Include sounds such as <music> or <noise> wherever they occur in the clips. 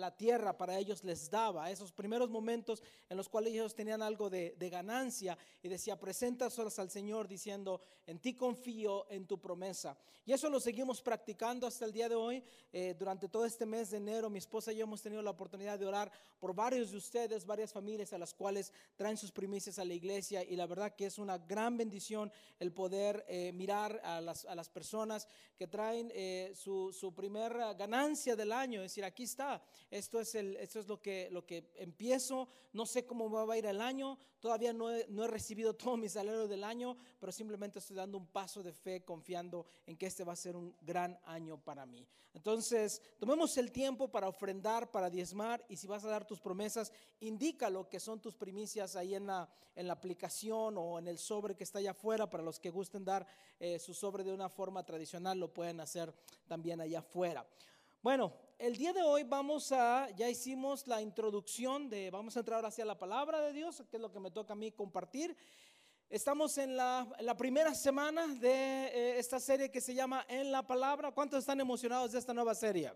la tierra para ellos les daba, esos primeros momentos en los cuales ellos tenían algo de, ganancia y decía, preséntaselas al Señor diciendo, en ti confío, en tu promesa. Y eso lo seguimos practicando hasta el día de hoy. Eh, durante todo este mes de enero, mi esposa y yo hemos tenido la oportunidad de orar por varios de ustedes, varias familias a las cuales traen sus primicias a la iglesia y la verdad que es una gran bendición el poder eh, mirar a las, personas que traen eh, su, su primera ganancia del año, es decir, aquí está, esto es, el, esto es lo, que, lo que empiezo, no sé cómo va a ir el año, todavía no he, no he recibido <laughs> todo mi salario del año, pero simplemente estoy dando un paso de fe confiando en que este va a ser un gran año para mí. Entonces, tomemos el tiempo para ofrendar, para diezmar y si vas a dar tus promesas, indica lo que son tus primicias ahí en la, en la aplicación o en el sobre que está allá afuera. Para los que gusten dar eh, su sobre de una forma tradicional, lo pueden hacer también allá afuera. Bueno, el día de hoy vamos a, ya hicimos la introducción de, vamos a entrar hacia la palabra de Dios, que es lo que me toca a mí compartir. Estamos en la, primera semana de eh, esta serie que se llama En la Palabra. ¿Cuántos están emocionados de esta nueva serie?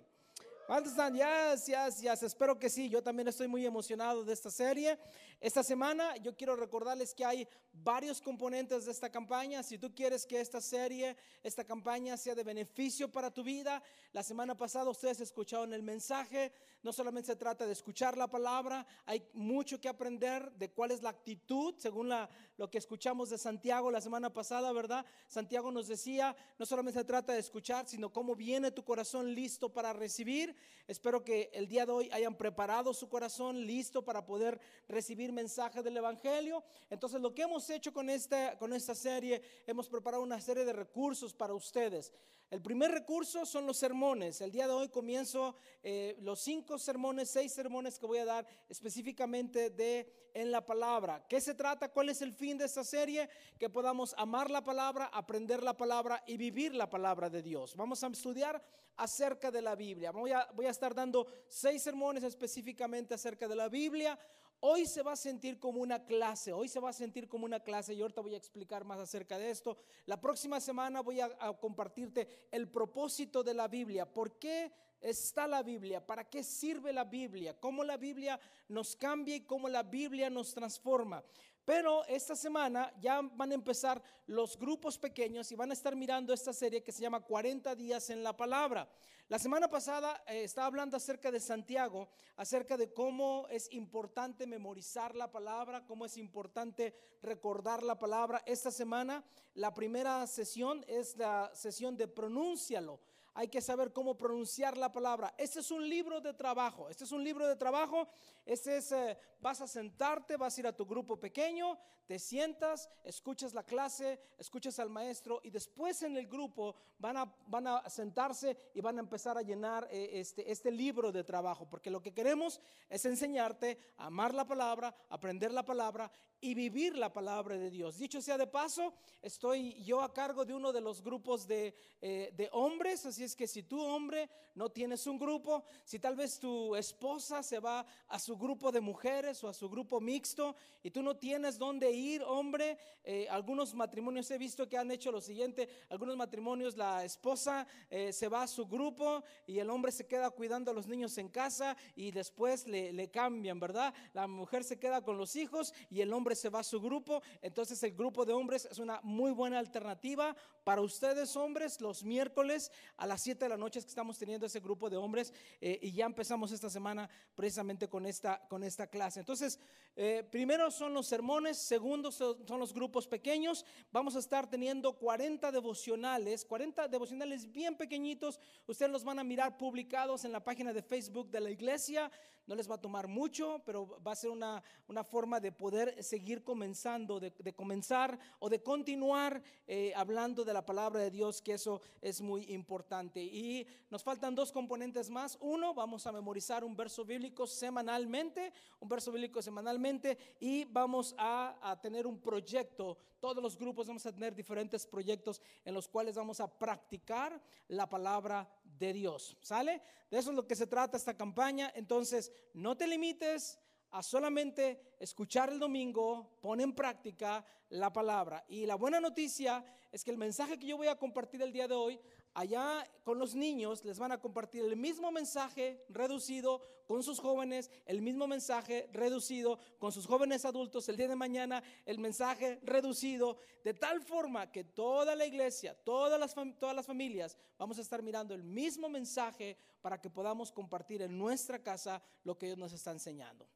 ¿Cuántos están? Yes, yes, yes. Espero que sí. Yo también estoy muy emocionado de esta serie. Esta semana yo quiero recordarles que hay varios componentes de esta campaña. Si tú quieres que esta serie, esta campaña sea de beneficio para tu vida, la semana pasada ustedes escucharon el mensaje. No solamente se trata de escuchar la palabra, hay mucho que aprender de cuál es la actitud, según lo que escuchamos de Santiago la semana pasada, ¿verdad? Santiago nos decía, no solamente se trata de escuchar, sino cómo viene tu corazón listo para recibir. Espero que el día de hoy hayan preparado su corazón listo para poder recibir mensaje del Evangelio. Entonces lo que hemos hecho con esta, con esta serie, hemos preparado una serie de recursos para ustedes. El primer recurso son los sermones. El día de hoy comienzo eh, los cinco sermones, seis sermones que voy a dar específicamente de en la palabra. ¿Qué se trata? ¿Cuál es el fin de esta serie? Que podamos amar la palabra, aprender la palabra y vivir la palabra de Dios. Vamos a estudiar acerca de la Biblia. Voy a, voy a estar dando seis sermones específicamente acerca de la Biblia. Hoy se va a sentir como una clase, hoy se va a sentir como una clase y ahorita voy a explicar más acerca de esto. La próxima semana voy a, compartirte el propósito de la Biblia, por qué está la Biblia, para qué sirve la Biblia, cómo la Biblia nos cambia y cómo la Biblia nos transforma. Pero esta semana ya van a empezar los grupos pequeños y van a estar mirando esta serie que se llama 40 días en la palabra. La semana pasada eh, estaba hablando acerca de Santiago, acerca de cómo es importante memorizar la palabra, cómo es importante recordar la palabra. Esta semana la primera sesión es la sesión de pronúncialo hay que saber cómo pronunciar la palabra. Este es un libro de trabajo, este es un libro de trabajo, este es, eh, vas a sentarte, vas a ir a tu grupo pequeño, te sientas, escuchas la clase, escuchas al maestro y después en el grupo van a, van a sentarse y van a empezar a llenar eh, este, este libro de trabajo, porque lo que queremos es enseñarte a amar la palabra, aprender la palabra y vivir la palabra de Dios. Dicho sea de paso, estoy yo a cargo de uno de los grupos de, eh, de hombres, así es que si tú hombre no tienes un grupo, si tal vez tu esposa se va a su grupo de mujeres o a su grupo mixto y tú no tienes dónde ir, hombre, eh, algunos matrimonios he visto que han hecho lo siguiente, algunos matrimonios la esposa eh, se va a su grupo y el hombre se queda cuidando a los niños en casa y después le, le cambian, ¿verdad? La mujer se queda con los hijos y el hombre se va a su grupo, entonces el grupo de hombres es una muy buena alternativa. Para ustedes hombres los miércoles a las 7 de la noche que estamos teniendo ese grupo de hombres eh, y ya empezamos esta semana precisamente con esta, con esta clase. Entonces, eh, primero son los sermones, segundo son, los grupos pequeños, vamos a estar teniendo 40 devocionales, 40 devocionales bien pequeñitos, ustedes los van a mirar publicados en la página de Facebook de la iglesia. No les va a tomar mucho, pero va a ser una, forma de poder seguir comenzando, de, comenzar o de continuar eh, hablando de la palabra de Dios, que eso es muy importante. Y nos faltan dos componentes más. Uno, vamos a memorizar un verso bíblico semanalmente, un verso bíblico semanalmente, y vamos a, a tener un proyecto. Todos los grupos vamos a tener diferentes proyectos en los cuales vamos a practicar la palabra de Dios. ¿Sale? De eso es lo que se trata esta campaña. Entonces, no te limites a solamente escuchar el domingo, pon en práctica la palabra. Y la buena noticia es que el mensaje que yo voy a compartir el día de hoy allá con los niños les van a compartir el mismo mensaje reducido con sus jóvenes, el mismo mensaje reducido con sus jóvenes adultos, el día de mañana el mensaje reducido, de tal forma que toda la iglesia, todas las, todas las familias, vamos a estar mirando el mismo mensaje para que podamos compartir en nuestra casa lo que Dios nos está enseñando.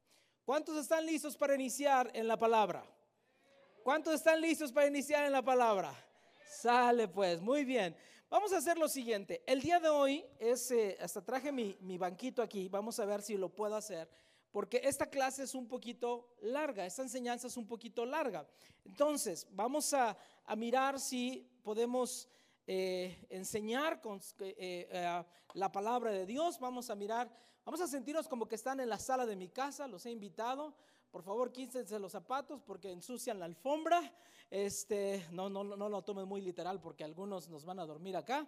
¿Cuántos están listos para iniciar en la palabra? ¿Cuántos están listos para iniciar en la palabra? Sale pues, muy bien. Vamos a hacer lo siguiente. El día de hoy es, eh, hasta traje mi, banquito aquí, vamos a ver si lo puedo hacer, porque esta clase es un poquito larga, esta enseñanza es un poquito larga. Entonces, vamos a, mirar si podemos eh, enseñar con, eh, la palabra de Dios, vamos a mirar, vamos a sentirnos como que están en la sala de mi casa, los he invitado. Por favor, quítense los zapatos porque ensucian la alfombra. Este, no, no, no lo tomen muy literal porque algunos nos van a dormir acá.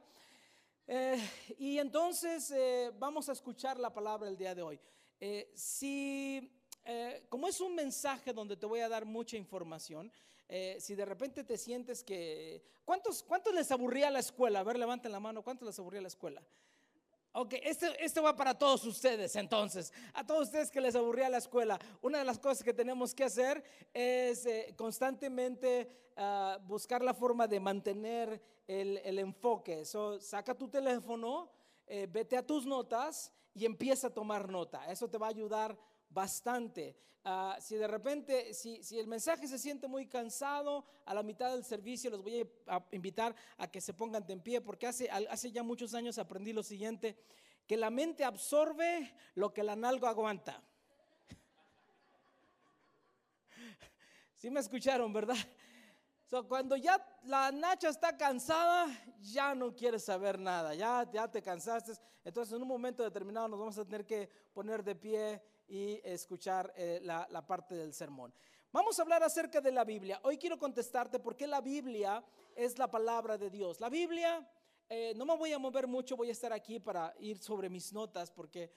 Eh, y entonces eh, vamos a escuchar la palabra el día de hoy. Eh, si, como es un mensaje donde te voy a dar mucha información, si de repente te sientes que... ¿Cuántos, ¿Cuántos les aburría la escuela? A ver, levanten la mano. ¿Cuántos les aburría la escuela? Ok, este, este, va para todos ustedes entonces, a todos ustedes que les aburría la escuela. Una de las cosas que tenemos que hacer es eh, constantemente ah, buscar la forma de mantener el, enfoque. So, saca tu teléfono, eh, vete a tus notas y empieza a tomar nota. Eso te va a ayudar bastante. Ah, si de repente, si, si, el mensaje se siente muy cansado, a la mitad del servicio los voy a invitar a que se pongan de en pie, porque hace, hace ya muchos años aprendí lo siguiente, que la mente absorbe lo que la nalga aguanta. <laughs> Si me escucharon, ¿verdad? cuando ya la Nacha está cansada, ya no quiere saber nada, ya, ya te cansaste. Entonces, en un momento determinado nos vamos a tener que poner de pie y escuchar eh, la, parte del sermón. Vamos a hablar acerca de la Biblia. Hoy quiero contestarte por qué la Biblia es la palabra de Dios. La Biblia, eh, no me voy a mover mucho, voy a estar aquí para ir sobre mis notas, porque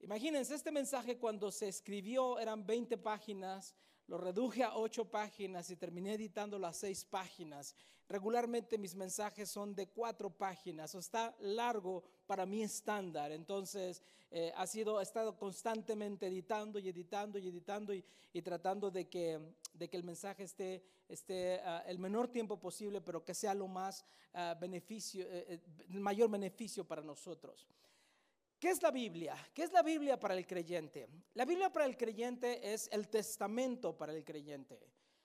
imagínense, este mensaje cuando se escribió eran 20 páginas, lo reduje a 8 páginas y terminé editándolo a 6 páginas. Regularmente mis mensajes son de 4 páginas, o está largo para mi estándar. Entonces, eh, ha sido, he estado constantemente editando y editando y editando y, tratando de que, de que el mensaje esté, esté ah, el menor tiempo posible, pero que sea lo más uh, beneficio, eh, eh, el mayor beneficio para nosotros. ¿Qué es la Biblia? ¿Qué es la Biblia para el creyente? La Biblia para el creyente es el testamento para el creyente.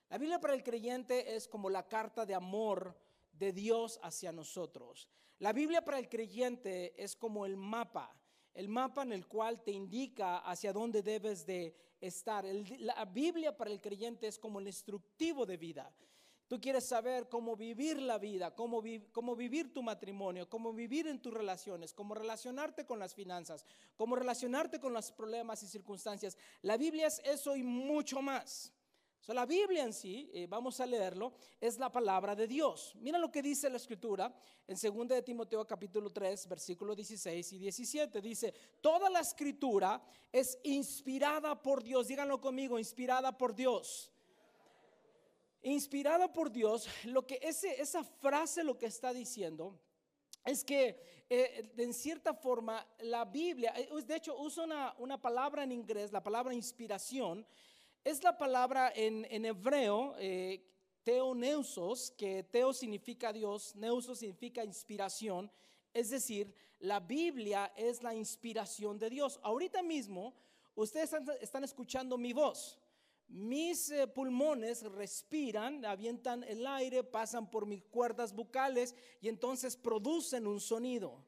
La Biblia para el creyente es como la carta de amor de Dios hacia nosotros. La Biblia para el creyente es como el mapa el mapa en el cual te indica hacia dónde debes de estar. la Biblia para el creyente es como el instructivo de vida. Tú quieres saber cómo vivir la vida, cómo, cómo, vivir tu matrimonio, cómo vivir en tus relaciones, cómo relacionarte con las finanzas, cómo relacionarte con los problemas y circunstancias. La Biblia es eso y mucho más la Biblia en sí, eh, vamos a leerlo, es la palabra de Dios. Mira lo que dice la escritura en 2 de Timoteo capítulo 3, versículo 16 y 17. Dice, toda la escritura es inspirada por Dios. Díganlo conmigo, inspirada por Dios. Inspirada por Dios, lo que ese, esa frase lo que está diciendo es que eh, en cierta forma la Biblia, eh, de hecho usa una, una palabra en inglés, la palabra inspiración, es la palabra en, hebreo, eh, teoneusos, que teo significa Dios, neusos significa inspiración, es decir, la Biblia es la inspiración de Dios. Ahorita mismo, ustedes están, escuchando mi voz. Mis eh, pulmones respiran, avientan el aire, pasan por mis cuerdas bucales y entonces producen un sonido.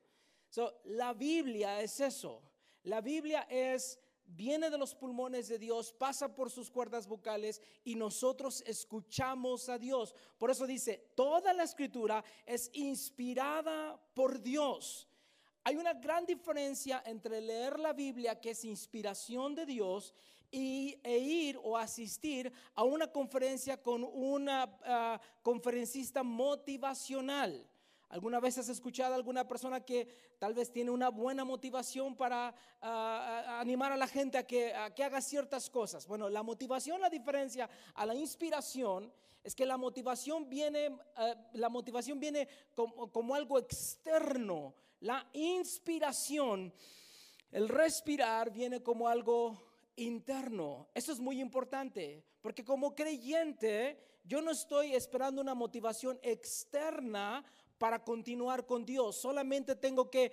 la Biblia es eso. La Biblia es viene de los pulmones de Dios, pasa por sus cuerdas vocales y nosotros escuchamos a Dios. Por eso dice, toda la escritura es inspirada por Dios. Hay una gran diferencia entre leer la Biblia, que es inspiración de Dios, y, e ir o asistir a una conferencia con una ah, conferencista motivacional. ¿Alguna vez has escuchado a alguna persona que tal vez tiene una buena motivación para animar a la gente a que, que, haga ciertas cosas? Bueno, la motivación, la diferencia a la inspiración es que la motivación viene, eh, la motivación viene como, como algo externo. La inspiración, el respirar viene como algo interno. Eso es muy importante, porque como creyente yo no estoy esperando una motivación externa para continuar con Dios. Solamente tengo que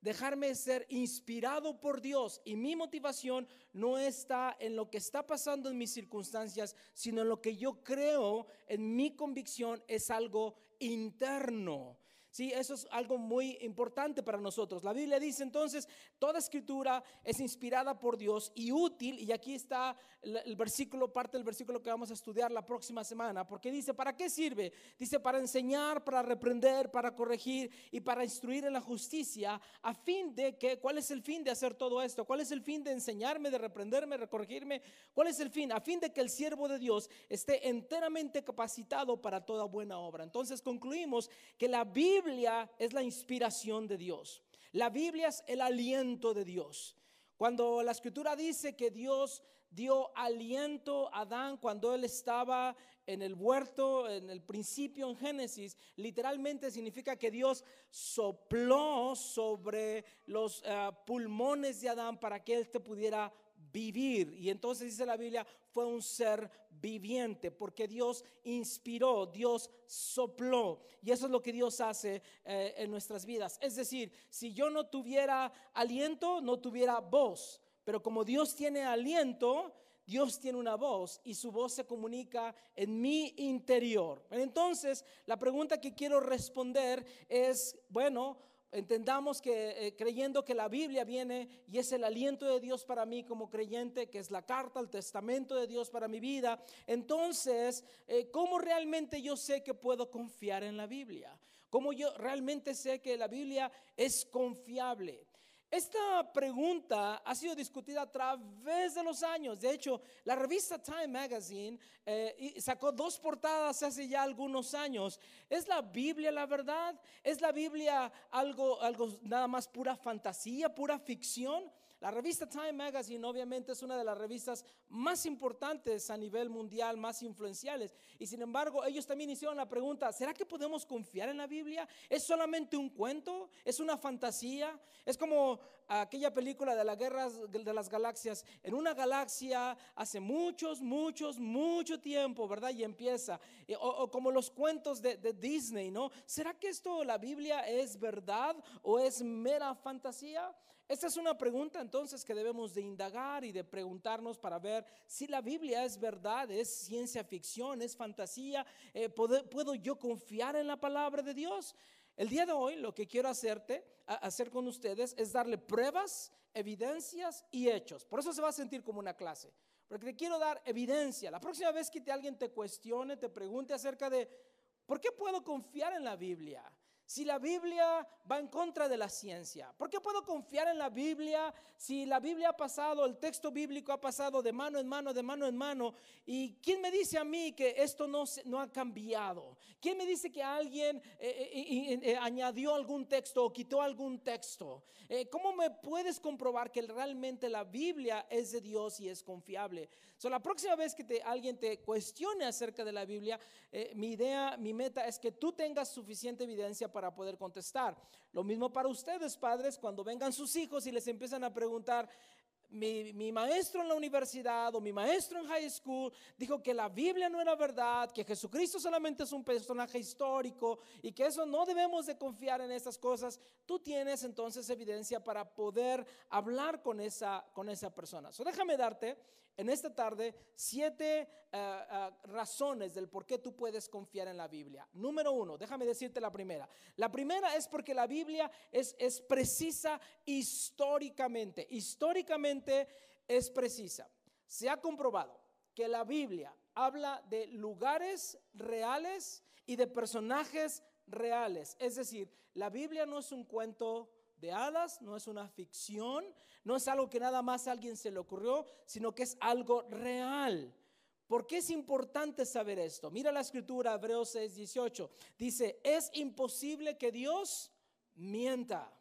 dejarme ser inspirado por Dios y mi motivación no está en lo que está pasando en mis circunstancias, sino en lo que yo creo, en mi convicción es algo interno. Sí, eso es algo muy importante para nosotros. La Biblia dice entonces, toda escritura es inspirada por Dios y útil, y aquí está el versículo, parte del versículo que vamos a estudiar la próxima semana, porque dice, ¿para qué sirve? Dice, para enseñar, para reprender, para corregir y para instruir en la justicia, a fin de que, ¿cuál es el fin de hacer todo esto? ¿Cuál es el fin de enseñarme, de reprenderme, de corregirme? ¿Cuál es el fin? A fin de que el siervo de Dios esté enteramente capacitado para toda buena obra. Entonces concluimos que la Biblia Biblia es la inspiración de Dios. La Biblia es el aliento de Dios. Cuando la escritura dice que Dios dio aliento a Adán cuando él estaba en el huerto, en el principio en Génesis, literalmente significa que Dios sopló sobre los eh, pulmones de Adán para que él te pudiera vivir. Y entonces dice la Biblia, fue un ser viviente, porque Dios inspiró, Dios sopló. Y eso es lo que Dios hace eh, en nuestras vidas. Es decir, si yo no tuviera aliento, no tuviera voz. Pero como Dios tiene aliento, Dios tiene una voz y su voz se comunica en mi interior. Entonces, la pregunta que quiero responder es, bueno, entendamos que eh, creyendo que la Biblia viene y es el aliento de Dios para mí como creyente, que es la carta, el testamento de Dios para mi vida, entonces, eh, ¿cómo realmente yo sé que puedo confiar en la Biblia? ¿Cómo yo realmente sé que la Biblia es confiable? Esta pregunta ha sido discutida a través de los años. De hecho, la revista Time Magazine eh, sacó dos portadas hace ya algunos años. ¿Es la Biblia la verdad? ¿Es la Biblia algo, algo nada más pura fantasía, pura ficción? La revista Time Magazine obviamente es una de las revistas más importantes a nivel mundial, más influenciales. Y sin embargo, ellos también hicieron la pregunta, ¿será que podemos confiar en la Biblia? ¿Es solamente un cuento? ¿Es una fantasía? Es como aquella película de las guerras de las galaxias. En una galaxia hace muchos, muchos, mucho tiempo, ¿verdad? Y empieza. O, como los cuentos de, de Disney, ¿no? ¿Será que esto, la Biblia, es verdad o es mera fantasía? Esta es una pregunta entonces que debemos de indagar y de preguntarnos para ver si la Biblia es verdad, es ciencia ficción, es fantasía, eh, ¿puedo, yo confiar en la palabra de Dios? El día de hoy lo que quiero hacerte, hacer con ustedes es darle pruebas, evidencias y hechos. Por eso se va a sentir como una clase, porque te quiero dar evidencia. La próxima vez que te, alguien te cuestione, te pregunte acerca de, ¿por qué puedo confiar en la Biblia? Si la Biblia va en contra de la ciencia? ¿Por qué puedo confiar en la Biblia si la Biblia ha pasado, el texto bíblico ha pasado de mano en mano, de mano en mano? ¿Y quién me dice a mí que esto no, no ha cambiado? ¿Quién me dice que alguien eh, eh, eh, añadió algún texto o quitó algún texto? ¿Cómo me puedes comprobar que realmente la Biblia es de Dios y es confiable? So, la próxima vez que te, alguien te cuestione acerca de la Biblia, mi idea, mi meta es que tú tengas suficiente evidencia para poder contestar. Lo mismo para ustedes, padres, cuando vengan sus hijos y les empiezan a preguntar, mi, mi, maestro en la universidad o mi maestro en high school dijo que la Biblia no era verdad, que Jesucristo solamente es un personaje histórico y que eso no debemos de confiar en esas cosas, tú tienes entonces evidencia para poder hablar con esa, con esa persona. So déjame darte en esta tarde siete eh, eh, razones del por qué tú puedes confiar en la Biblia. Número uno, déjame decirte la primera. La primera es porque la Biblia es, es precisa históricamente. Históricamente es precisa. Se ha comprobado que la Biblia habla de lugares reales y de personajes reales. Es decir, la Biblia no es un cuento de hadas, no es una ficción, no es algo que nada más a alguien se le ocurrió, sino que es algo real. ¿Por qué es importante saber esto? Mira la escritura, Hebreos 6, 18. Dice, es imposible que Dios mienta.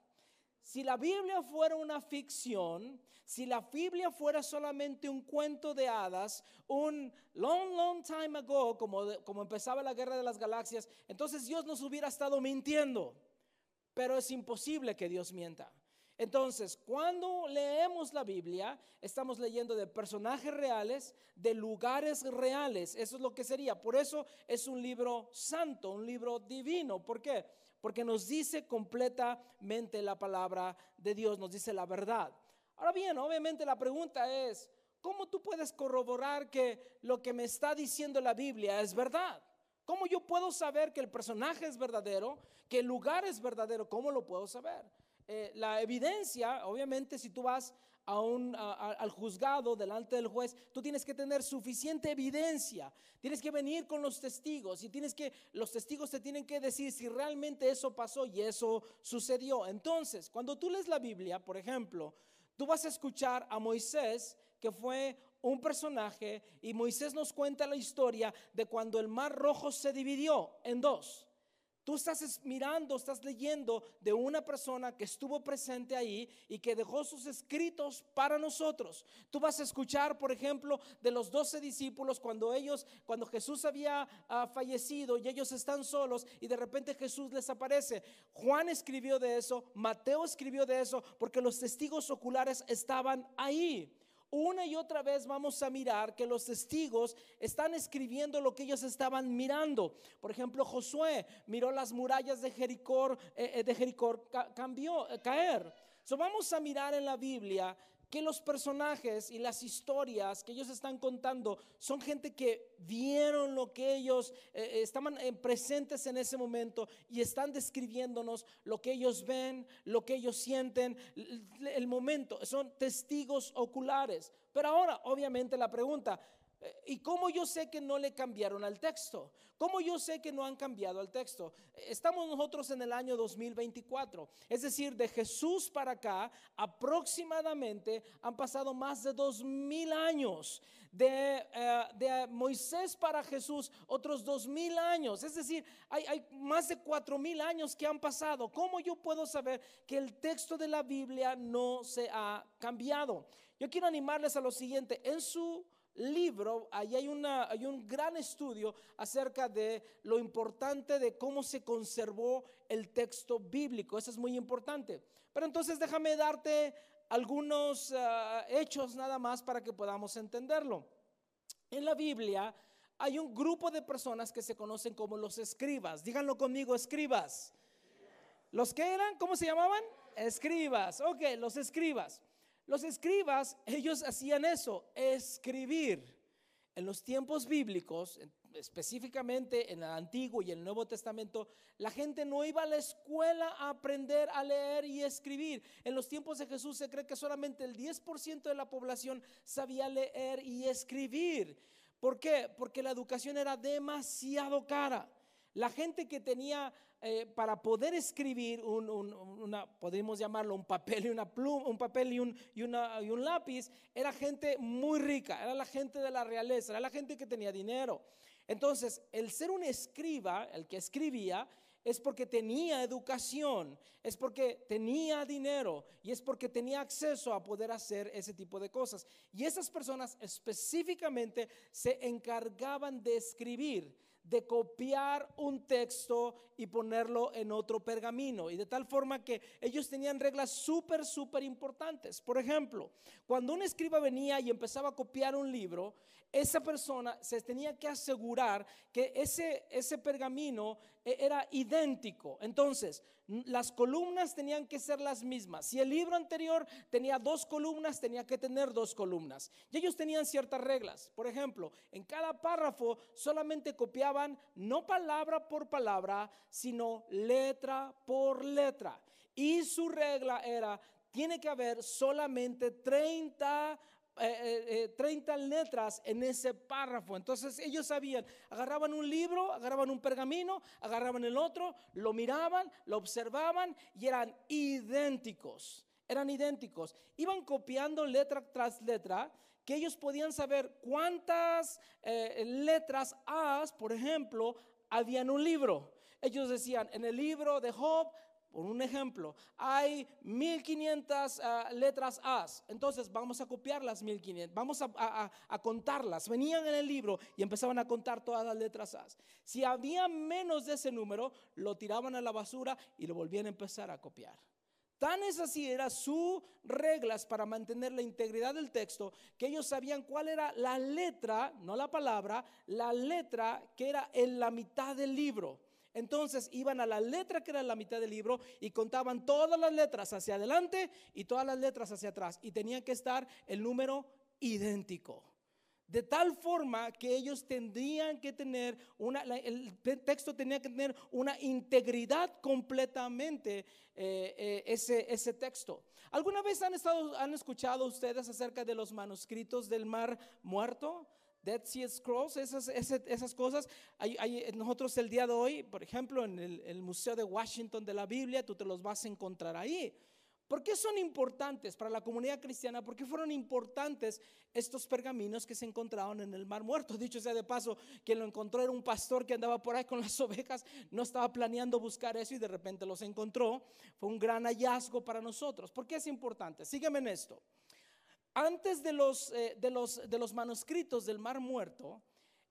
Si la Biblia fuera una ficción, si la Biblia fuera solamente un cuento de hadas, un long, long time ago, como, como empezaba la guerra de las galaxias, entonces Dios nos hubiera estado mintiendo. Pero es imposible que Dios mienta. Entonces, cuando leemos la Biblia, estamos leyendo de personajes reales, de lugares reales. Eso es lo que sería. Por eso es un libro santo, un libro divino. ¿Por qué? Porque nos dice completamente la palabra de Dios, nos dice la verdad. Ahora bien, obviamente la pregunta es, ¿cómo tú puedes corroborar que lo que me está diciendo la Biblia es verdad? ¿Cómo yo puedo saber que el personaje es verdadero, que el lugar es verdadero? ¿Cómo lo puedo saber? Eh, la evidencia, obviamente, si tú vas a un, al juzgado delante del juez, tú tienes que tener suficiente evidencia. Tienes que venir con los testigos y tienes que, los testigos te tienen que decir si realmente eso pasó y eso sucedió. Entonces, cuando tú lees la Biblia, por ejemplo, tú vas a escuchar a Moisés, que fue un personaje, y Moisés nos cuenta la historia de cuando el mar rojo se dividió en dos. Tú estás mirando, estás leyendo de una persona que estuvo presente ahí y que dejó sus escritos para nosotros. Tú vas a escuchar, por ejemplo, de los doce discípulos cuando ellos, cuando Jesús había ah, fallecido y ellos están solos y de repente Jesús les aparece. Juan escribió de eso, Mateo escribió de eso, porque los testigos oculares estaban ahí. Una y otra vez vamos a mirar que los testigos están escribiendo lo que ellos estaban mirando. Por ejemplo, Josué miró las murallas de Jericó, eh, eh, de Jericó cambió, eh, caer. So, vamos a mirar en la Biblia que los personajes y las historias que ellos están contando son gente que vieron lo que ellos eh, estaban eh, presentes en ese momento y están describiéndonos lo que ellos ven, lo que ellos sienten, el momento, son testigos oculares. Pero ahora, obviamente, la pregunta, eh, ¿Y cómo yo sé que no le cambiaron al texto? ¿Cómo yo sé que no han cambiado al texto? Estamos nosotros en el año 2024. Es decir, de Jesús para acá, aproximadamente han pasado más de dos mil años. De, eh, de, Moisés para Jesús, otros dos mil años. Es decir, hay, hay más de cuatro mil años que han pasado. ¿Cómo yo puedo saber que el texto de la Biblia no se ha cambiado? Yo quiero animarles a lo siguiente. En su libro, ahí hay, una, hay un gran estudio acerca de lo importante de cómo se conservó el texto bíblico. Eso es muy importante. Pero entonces déjame darte algunos ah, hechos nada más para que podamos entenderlo. En la Biblia hay un grupo de personas que se conocen como los escribas. Díganlo conmigo, escribas. ¿Los que eran? ¿Cómo se llamaban? Escribas. Ok, los escribas. Los escribas, ellos hacían eso, escribir. En los tiempos bíblicos, específicamente en el Antiguo y el Nuevo Testamento, la gente no iba a la escuela a aprender a leer y escribir. En los tiempos de Jesús se cree que solamente el 10% de la población sabía leer y escribir. ¿Por qué? Porque la educación era demasiado cara. La gente que tenía eh, para poder escribir un, una, podríamos llamarlo un papel y una pluma, un papel y un lápiz, era gente muy rica, era la gente de la realeza, era la gente que tenía dinero. Entonces, el ser un escriba, el que escribía, es porque tenía educación, es porque tenía dinero y es porque tenía acceso a poder hacer ese tipo de cosas. Y esas personas específicamente se encargaban de escribir de copiar un texto y ponerlo en otro pergamino. Y de tal forma que ellos tenían reglas súper, súper importantes. Por ejemplo, cuando un escriba venía y empezaba a copiar un libro, esa persona se tenía que asegurar que ese, ese pergamino era idéntico. Entonces, las columnas tenían que ser las mismas. Si el libro anterior tenía dos columnas, tenía que tener dos columnas. Y ellos tenían ciertas reglas. Por ejemplo, en cada párrafo solamente copiaban no palabra por palabra, sino letra por letra. Y su regla era, tiene que haber solamente 30 30 eh, eh, letras en ese párrafo. Entonces ellos sabían, agarraban un libro, agarraban un pergamino, agarraban el otro, lo miraban, lo observaban y eran idénticos. eran idénticos. Iban copiando letra tras letra que ellos podían saber cuántas eh, letras A, por ejemplo, había en un libro. Ellos decían, en el libro de Job, por un ejemplo, hay 1500 ah, letras A. Entonces vamos a copiar las 1500, vamos a, a, contarlas. Venían en el libro y empezaban a contar todas las letras A. Si había menos de ese número, lo tiraban a la basura y lo volvían a empezar a copiar. Tan es así, eran sus reglas para mantener la integridad del texto, que ellos sabían cuál era la letra, no la palabra, la letra que era en la mitad del libro. Entonces iban a la letra que era la mitad del libro y contaban todas las letras hacia adelante y todas las letras hacia atrás. Y tenían que estar el número idéntico. De tal forma que ellos tendrían que tener una, el texto tenía que tener una integridad completamente eh, eh, ese, ese texto. ¿Alguna vez han, estado, han escuchado ustedes acerca de los manuscritos del mar muerto? Dead Sea Scrolls, esas, esas, cosas. Hay, nosotros el día de hoy, por ejemplo, en el, el Museo de Washington de la Biblia, tú te los vas a encontrar ahí. ¿Por qué son importantes para la comunidad cristiana? ¿Por qué fueron importantes estos pergaminos que se encontraron en el Mar Muerto? <laughs> Dicho sea de paso, quien lo encontró era un pastor que andaba por ahí con las <laughs> ovejas, no estaba planeando buscar eso y de repente los encontró. Fue un gran hallazgo para nosotros. ¿Por qué es importante? Sígueme en esto. Antes de los, eh, de los, de los manuscritos del Mar Muerto,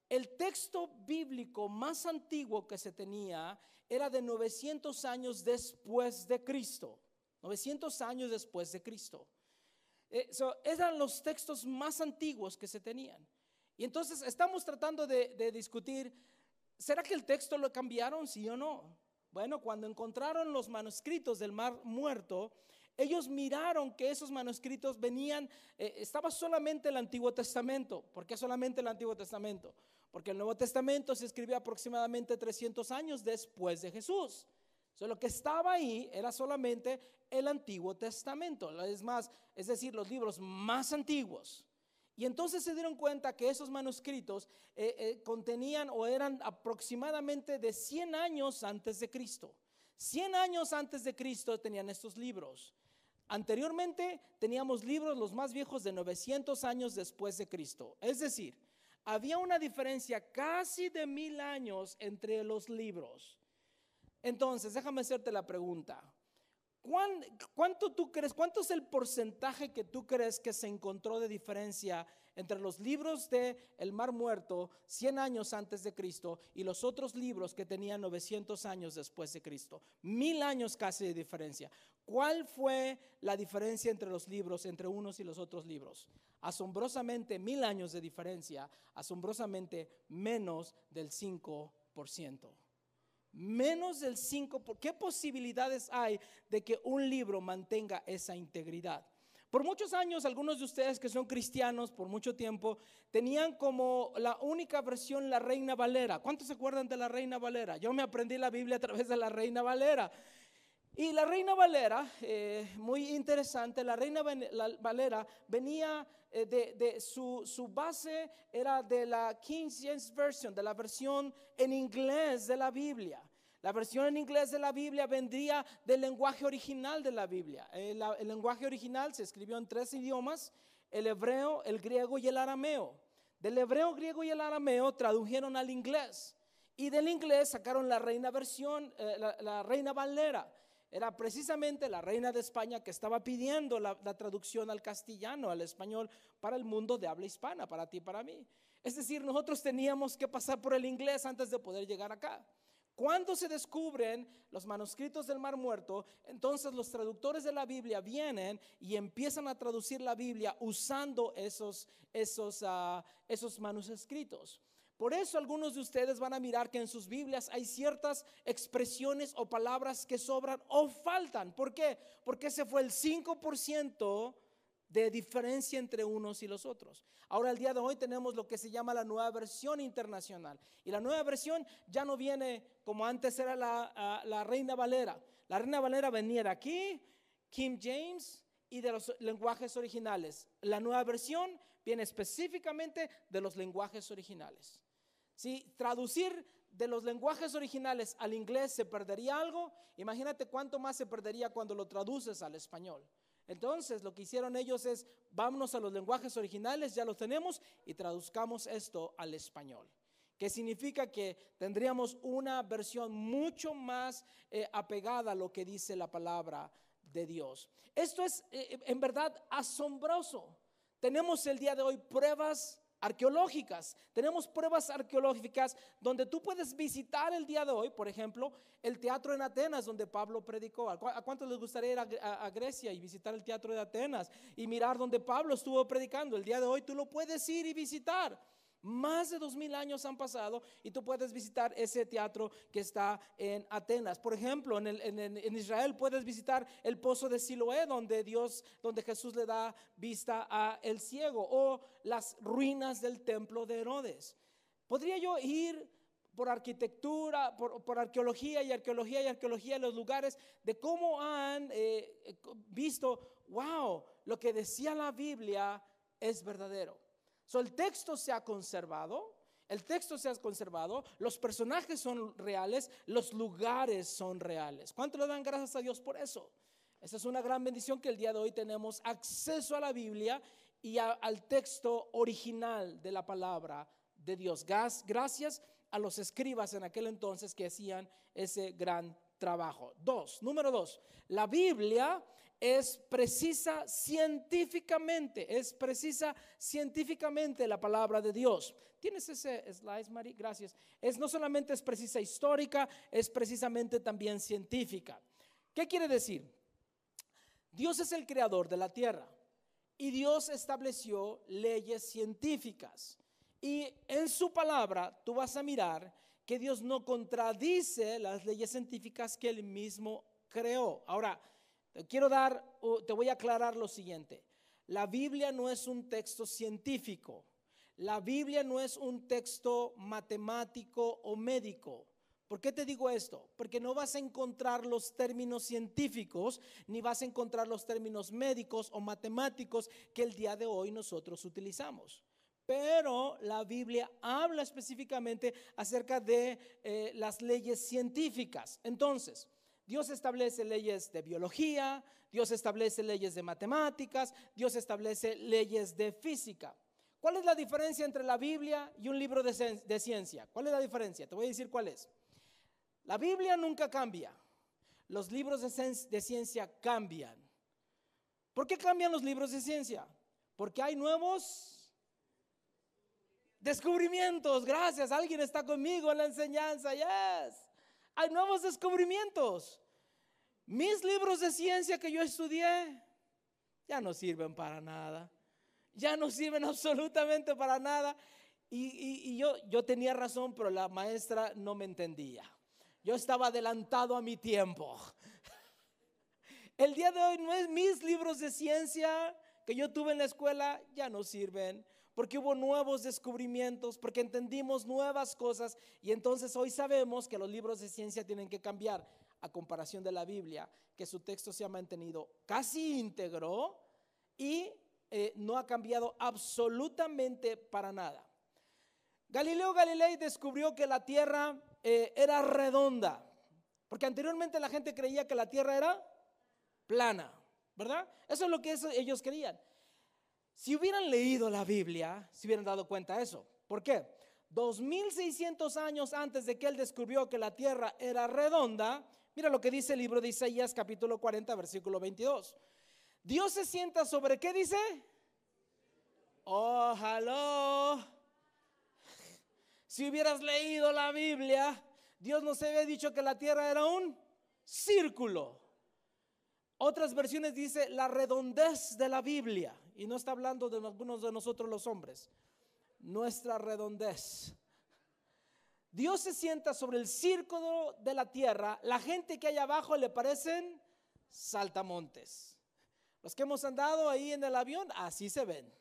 el texto bíblico más antiguo que se tenía era de 900 años después de Cristo. 900 años después de Cristo. Eh, eran los textos más antiguos que se tenían. Y entonces estamos tratando de, discutir, ¿será que el texto lo cambiaron, sí o no? Bueno, cuando encontraron los manuscritos del mar muerto, ellos miraron que esos manuscritos venían, eh, estaba solamente el Antiguo Testamento. ¿Por qué solamente el Antiguo Testamento? Porque el Nuevo Testamento se escribió aproximadamente 300 años después de Jesús. So, lo que estaba ahí era solamente el Antiguo Testamento, es más, es decir, los libros más antiguos. Y entonces se dieron cuenta que esos manuscritos eh, eh, contenían o eran aproximadamente de 100 años antes de Cristo. 100 años antes de Cristo tenían estos libros. Anteriormente teníamos libros los más viejos de 900 años después de Cristo. Es decir, había una diferencia casi de mil años entre los libros. Entonces, déjame hacerte la pregunta. ¿Cuánto tú crees, cuánto es el porcentaje que tú crees que se encontró de diferencia entre los libros de El Mar Muerto 100 años antes de Cristo y los otros libros que tenían 900 años después de Cristo? Mil años casi de diferencia. ¿Cuál fue la diferencia entre los libros, entre unos y los otros libros? Asombrosamente mil años de diferencia, asombrosamente menos del 5% menos del 5%. ¿Qué posibilidades hay de que un libro mantenga esa integridad? Por muchos años, algunos de ustedes que son cristianos por mucho tiempo tenían como la única versión la Reina Valera. ¿Cuántos se acuerdan de la Reina Valera? Yo me aprendí la Biblia a través de la Reina Valera. Y la Reina Valera, eh, muy interesante, la Reina Valera venía eh, de, su, su, base, era de la King James Version, de la versión en inglés de la Biblia. La versión en inglés de la Biblia vendría del lenguaje original de la Biblia. El, eh, el lenguaje original se escribió en tres idiomas, el hebreo, el griego y el arameo. Del hebreo, griego y el arameo tradujeron al inglés. Y del inglés sacaron la reina versión, la, la reina Valera era precisamente la reina de España que estaba pidiendo la, traducción al castellano, al español, para el mundo de habla hispana, para ti y para mí. Es decir, nosotros teníamos que pasar por el inglés antes de poder llegar acá. Cuando se descubren los manuscritos del Mar Muerto, entonces los traductores de la Biblia vienen y empiezan a traducir la Biblia usando esos, esos, ah, esos manuscritos. Por eso algunos de ustedes van a mirar que en sus Biblias hay ciertas expresiones o palabras que sobran o faltan. ¿Por qué? Porque ese fue el 5% de diferencia entre unos y los otros. Ahora el día de hoy tenemos lo que se llama la nueva versión internacional. Y la nueva versión ya no viene como antes era la, ah, la Reina Valera. La Reina Valera venía de aquí, King James y de los lenguajes originales. La nueva versión viene específicamente de los lenguajes originales. Si traducir de los lenguajes originales al inglés se perdería algo, imagínate cuánto más se perdería cuando lo traduces al español. Entonces lo que hicieron ellos es, vámonos a los lenguajes originales, ya los tenemos, y traduzcamos esto al español. Que significa que tendríamos una versión mucho más eh, apegada a lo que dice la palabra de Dios. Esto es eh, en verdad asombroso. Tenemos el día de hoy pruebas arqueológicas. Tenemos pruebas arqueológicas donde tú puedes visitar el día de hoy, por ejemplo, el teatro en Atenas donde Pablo predicó. ¿A cuántos les gustaría ir a, Grecia y visitar el teatro de Atenas y mirar donde Pablo estuvo predicando? El día de hoy tú lo puedes ir y visitar. Más de dos mil años han pasado y tú puedes visitar ese teatro que está en Atenas. Por ejemplo, en, Israel puedes visitar el pozo de Siloé, donde Dios, donde Jesús le da vista a el ciego, o las ruinas del templo de Herodes. Podría yo ir por arquitectura, por, arqueología y arqueología y arqueología los lugares de cómo han eh, visto, wow, lo que decía la Biblia es verdadero. So, el texto se ha conservado, el texto se ha conservado, los personajes son reales, los lugares son reales. ¿Cuánto le dan gracias a Dios por eso? Esa es una gran bendición que el día de hoy tenemos acceso a la Biblia y al texto original de la palabra de Dios. Gracias a los escribas en aquel entonces que hacían ese gran trabajo. Dos, número dos, la Biblia es precisa científicamente, es precisa científicamente la palabra de Dios. ¿Tienes ese slide, Mari? Gracias. Es no solamente es precisa histórica, es precisamente también científica. ¿Qué quiere decir? Dios es el creador de la tierra y Dios estableció leyes científicas. Y en su palabra tú vas a mirar que Dios no contradice las leyes científicas que él mismo creó. Ahora, te quiero dar, te voy a aclarar lo siguiente. La Biblia no es un texto científico. La Biblia no es un texto matemático o médico. ¿Por qué te digo esto? Porque no vas a encontrar los términos científicos, ni vas a encontrar los términos médicos o matemáticos que el día de hoy nosotros utilizamos. Pero la Biblia habla específicamente acerca de eh, las leyes científicas. Entonces, Dios establece leyes de biología, Dios establece leyes de matemáticas, Dios establece leyes de física. ¿Cuál es la diferencia entre la Biblia y un libro de, ciencia? ¿Cuál es la diferencia? Te voy a decir cuál es. La Biblia nunca cambia. Los libros de ciencia cambian. ¿Por qué cambian los libros de ciencia? Porque hay nuevos descubrimientos. Gracias, alguien está conmigo en la enseñanza. Yes hay nuevos descubrimientos. Mis libros de ciencia que yo estudié ya no sirven para nada. Ya no sirven <laughs> absolutamente para nada. Y, yo, yo tenía razón, pero la maestra no me entendía. Yo estaba adelantado a mi tiempo. <laughs> El día de hoy no mis libros de ciencia que yo tuve en la escuela ya no sirven porque hubo nuevos descubrimientos, porque entendimos nuevas cosas y entonces hoy sabemos que los libros de ciencia tienen que cambiar a comparación de la Biblia, que su texto se ha mantenido casi íntegro y eh, no ha cambiado absolutamente para nada. Galileo Galilei descubrió que la tierra eh, era redonda, porque anteriormente la gente creía que la tierra era plana, ¿verdad? Eso es lo que ellos creían. Si hubieran leído la Biblia, se hubieran dado cuenta de eso. ¿Por qué? 2600 años antes de que él descubrió que la tierra era redonda, mira lo que dice el libro de Isaías capítulo 40 versículo 22. Dios se sienta sobre qué dice? Oh, Si hubieras leído la Biblia, Dios nos había dicho que la tierra era un círculo. Otras versiones dice la redondez de la Biblia. Y no está hablando de algunos de nosotros los hombres. Nuestra redondez. Dios se sienta sobre el círculo de la tierra. La gente que hay abajo le parecen saltamontes. Los que hemos andado ahí en el avión, así se ven.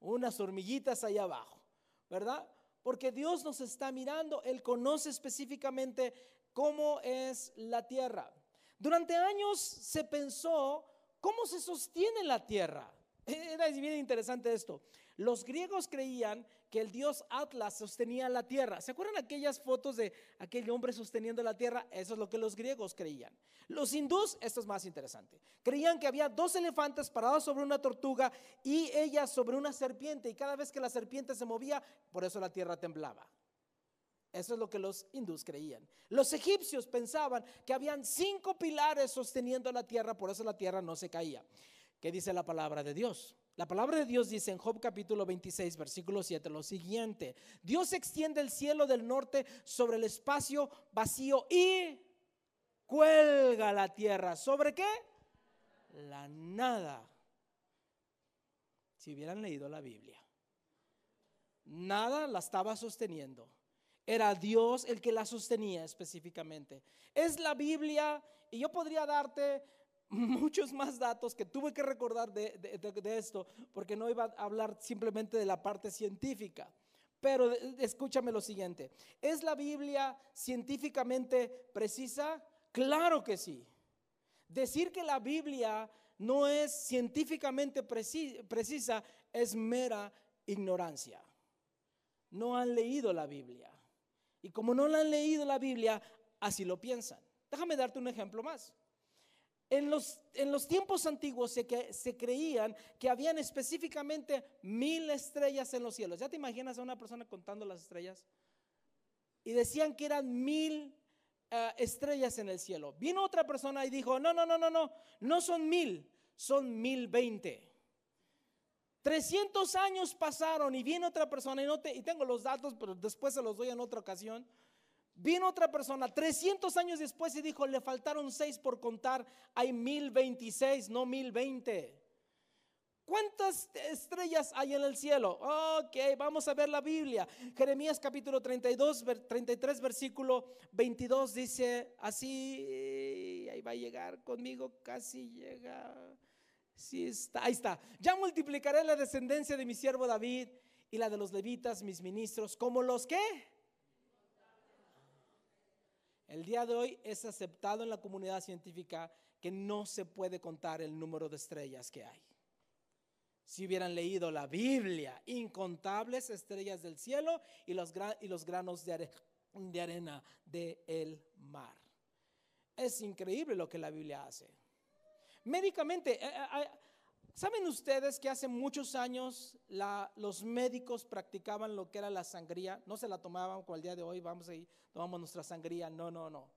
Unas hormiguitas ahí abajo. ¿Verdad? Porque Dios nos está mirando. Él conoce específicamente cómo es la tierra. Durante años se pensó cómo se sostiene la tierra. Era bien interesante esto. Los griegos creían que el dios Atlas sostenía la tierra. ¿Se acuerdan aquellas fotos de aquel hombre sosteniendo la tierra? Eso es lo que los griegos creían. Los hindús, esto es más interesante, creían que había dos elefantes parados sobre una tortuga y ella sobre una serpiente. Y cada vez que la serpiente se movía, por eso la tierra temblaba. Eso es lo que los hindús creían. Los egipcios pensaban que habían cinco pilares sosteniendo la tierra, por eso la tierra no se caía. ¿Qué dice la palabra de Dios? La palabra de Dios dice en Job capítulo 26, versículo 7, lo siguiente. Dios extiende el cielo del norte sobre el espacio vacío y cuelga la tierra. ¿Sobre qué? La nada. Si hubieran leído la Biblia. Nada la estaba sosteniendo. Era Dios el que la sostenía específicamente. Es la Biblia y yo podría darte muchos más datos que tuve que recordar de, esto, porque no iba a hablar simplemente de la parte científica. Pero escúchame lo siguiente, ¿es la Biblia científicamente precisa? Claro que sí. Decir que la Biblia no es científicamente precisa es mera ignorancia. No han leído la Biblia. Y como no la han leído la Biblia, así lo piensan. Déjame darte un ejemplo más. En los, en los tiempos antiguos se, creían que habían específicamente mil estrellas en los cielos. ¿Ya te imaginas a una persona contando las estrellas? Y decían que eran mil eh, estrellas en el cielo. Vino otra persona y dijo, no, no, no, no, no, no son mil, son mil veinte. 300 años pasaron y viene otra persona y, no te, y tengo los datos, pero después se los doy en otra ocasión. Vino otra persona 300 años después y dijo, le faltaron seis por contar, hay 1026, no 1020. ¿Cuántas estrellas hay en el cielo? Ok, vamos a ver la Biblia. Jeremías capítulo 32, 33, versículo 22 dice así, ahí va a llegar conmigo, casi llega. Sí está, ahí está. Ya multiplicaré la descendencia de mi siervo David y la de los levitas, mis ministros, como los que el día de hoy es aceptado en la comunidad científica que no se puede contar el número de estrellas que hay. Si hubieran leído la Biblia, incontables estrellas del cielo y los, granos de, de arena del mar. Es increíble lo que la Biblia hace. Médicamente, eh, eh, ¿Saben ustedes que hace muchos años los médicos practicaban lo que era la sangría? No se la tomaban como el día de hoy, vamos a ir, tomamos nuestra sangría. No, no, no.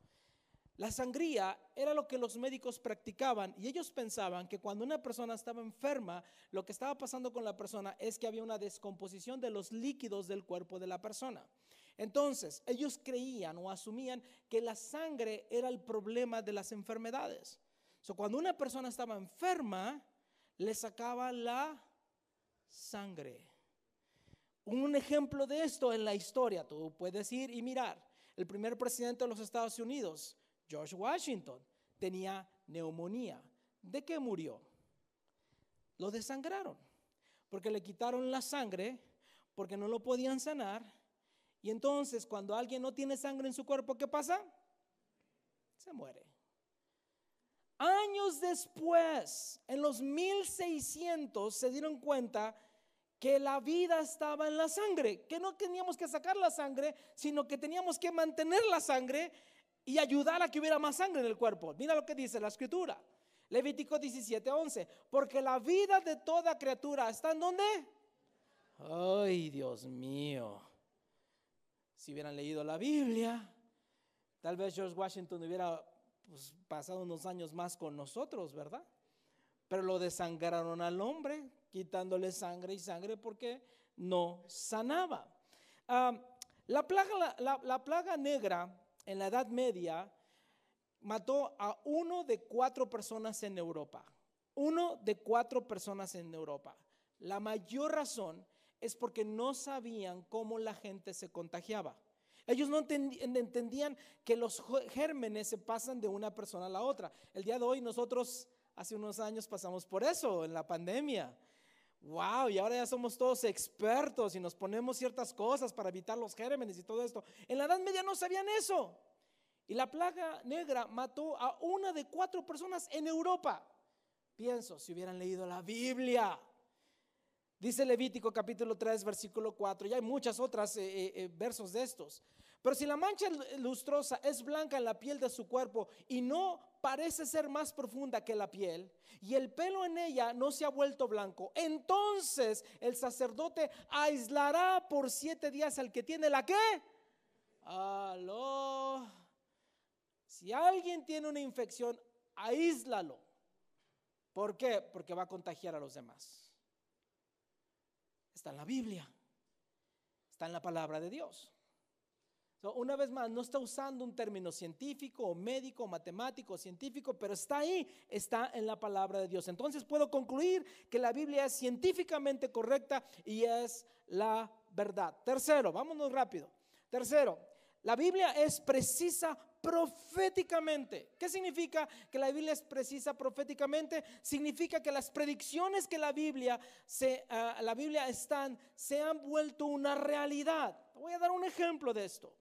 La sangría era lo que los médicos practicaban y ellos pensaban que cuando una persona estaba enferma, lo que estaba pasando con la persona es que había una descomposición de los líquidos del cuerpo de la persona. Entonces, ellos creían o asumían que la sangre era el problema de las enfermedades. So, cuando una persona estaba enferma, le sacaba la sangre. Un ejemplo de esto en la historia, tú puedes ir y mirar. El primer presidente de los Estados Unidos, George Washington, tenía neumonía. ¿De qué murió? Lo desangraron, porque le quitaron la sangre, porque no lo podían sanar. Y entonces cuando alguien no tiene sangre en su cuerpo, ¿qué pasa? Se muere. Años después, en los 1600, se dieron cuenta que la vida estaba en la sangre, que no teníamos que sacar la sangre, sino que teníamos que mantener la sangre y ayudar a que hubiera más sangre en el cuerpo. Mira lo que dice la escritura. Levítico 17:11, porque la vida de toda criatura está en donde? Ay, Dios mío. Si hubieran leído la Biblia, tal vez George Washington hubiera pues, pasado unos años más con nosotros, ¿verdad? Pero lo desangraron al hombre, quitándole sangre y sangre porque no sanaba. la, plaga, la, plaga negra en la Edad Media mató a uno de cuatro personas en Europa. Uno de cuatro personas en Europa. La mayor razón es porque no sabían cómo la gente se contagiaba. Ellos no entendían que los gérmenes se pasan de una persona a la otra. El día de hoy nosotros hace unos años pasamos por eso en la pandemia. Wow, y ahora ya somos todos expertos y nos ponemos ciertas cosas para evitar los gérmenes y todo esto. En la Edad Media no sabían eso. Y la plaga negra mató a una de cuatro personas en Europa. Pienso, si hubieran leído la Biblia, Dice Levítico capítulo 3, versículo 4, y hay muchas otras eh, eh, eh, versos de estos. Pero si la mancha lustrosa es blanca en la piel de su cuerpo y no parece ser más profunda que la piel, y el pelo en ella no se ha vuelto blanco, entonces el sacerdote aislará por siete días al que tiene la qué. Aló. Si alguien tiene una infección, aíslalo. ¿Por qué? Porque va a contagiar a los demás. Está en la Biblia. Está en la palabra de Dios. una vez más, no está usando un término científico o médico, matemático, científico, pero está ahí, está en la palabra de Dios. Entonces puedo concluir que la Biblia es científicamente correcta y es la verdad. Tercero, vámonos rápido. Tercero, la Biblia es precisa proféticamente. ¿Qué significa que la Biblia es precisa proféticamente? Significa que las predicciones que la Biblia se, ah, la Biblia están se han vuelto una realidad. Voy a dar un ejemplo de esto.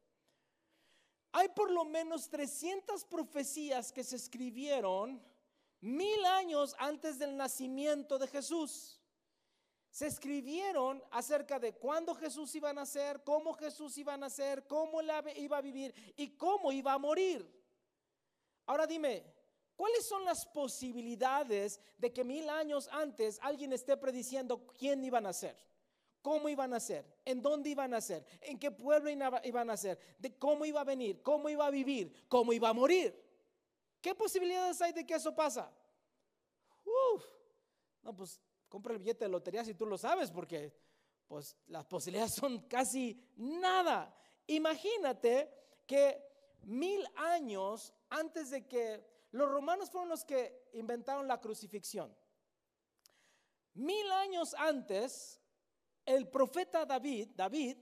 Hay por lo menos 300 profecías que se escribieron mil años antes del nacimiento de Jesús se escribieron acerca de cuándo Jesús iba a nacer, cómo Jesús iba a nacer, cómo iba a vivir y cómo iba a morir. Ahora dime, ¿cuáles son las posibilidades de que mil años antes alguien esté prediciendo quién iba a nacer? ¿Cómo iba a nacer? ¿En dónde iba a nacer? ¿En qué pueblo iba a nacer? ¿De cómo iba a venir? ¿Cómo iba a vivir? ¿Cómo iba a morir? ¿Qué posibilidades hay de que eso pasa? No, pues compra el billete de lotería si tú lo sabes, porque pues las posibilidades <laughs> son casi nada. Imagínate que mil años antes de que los romanos fueron los que inventaron la crucifixión. Mil años antes, el profeta David, David,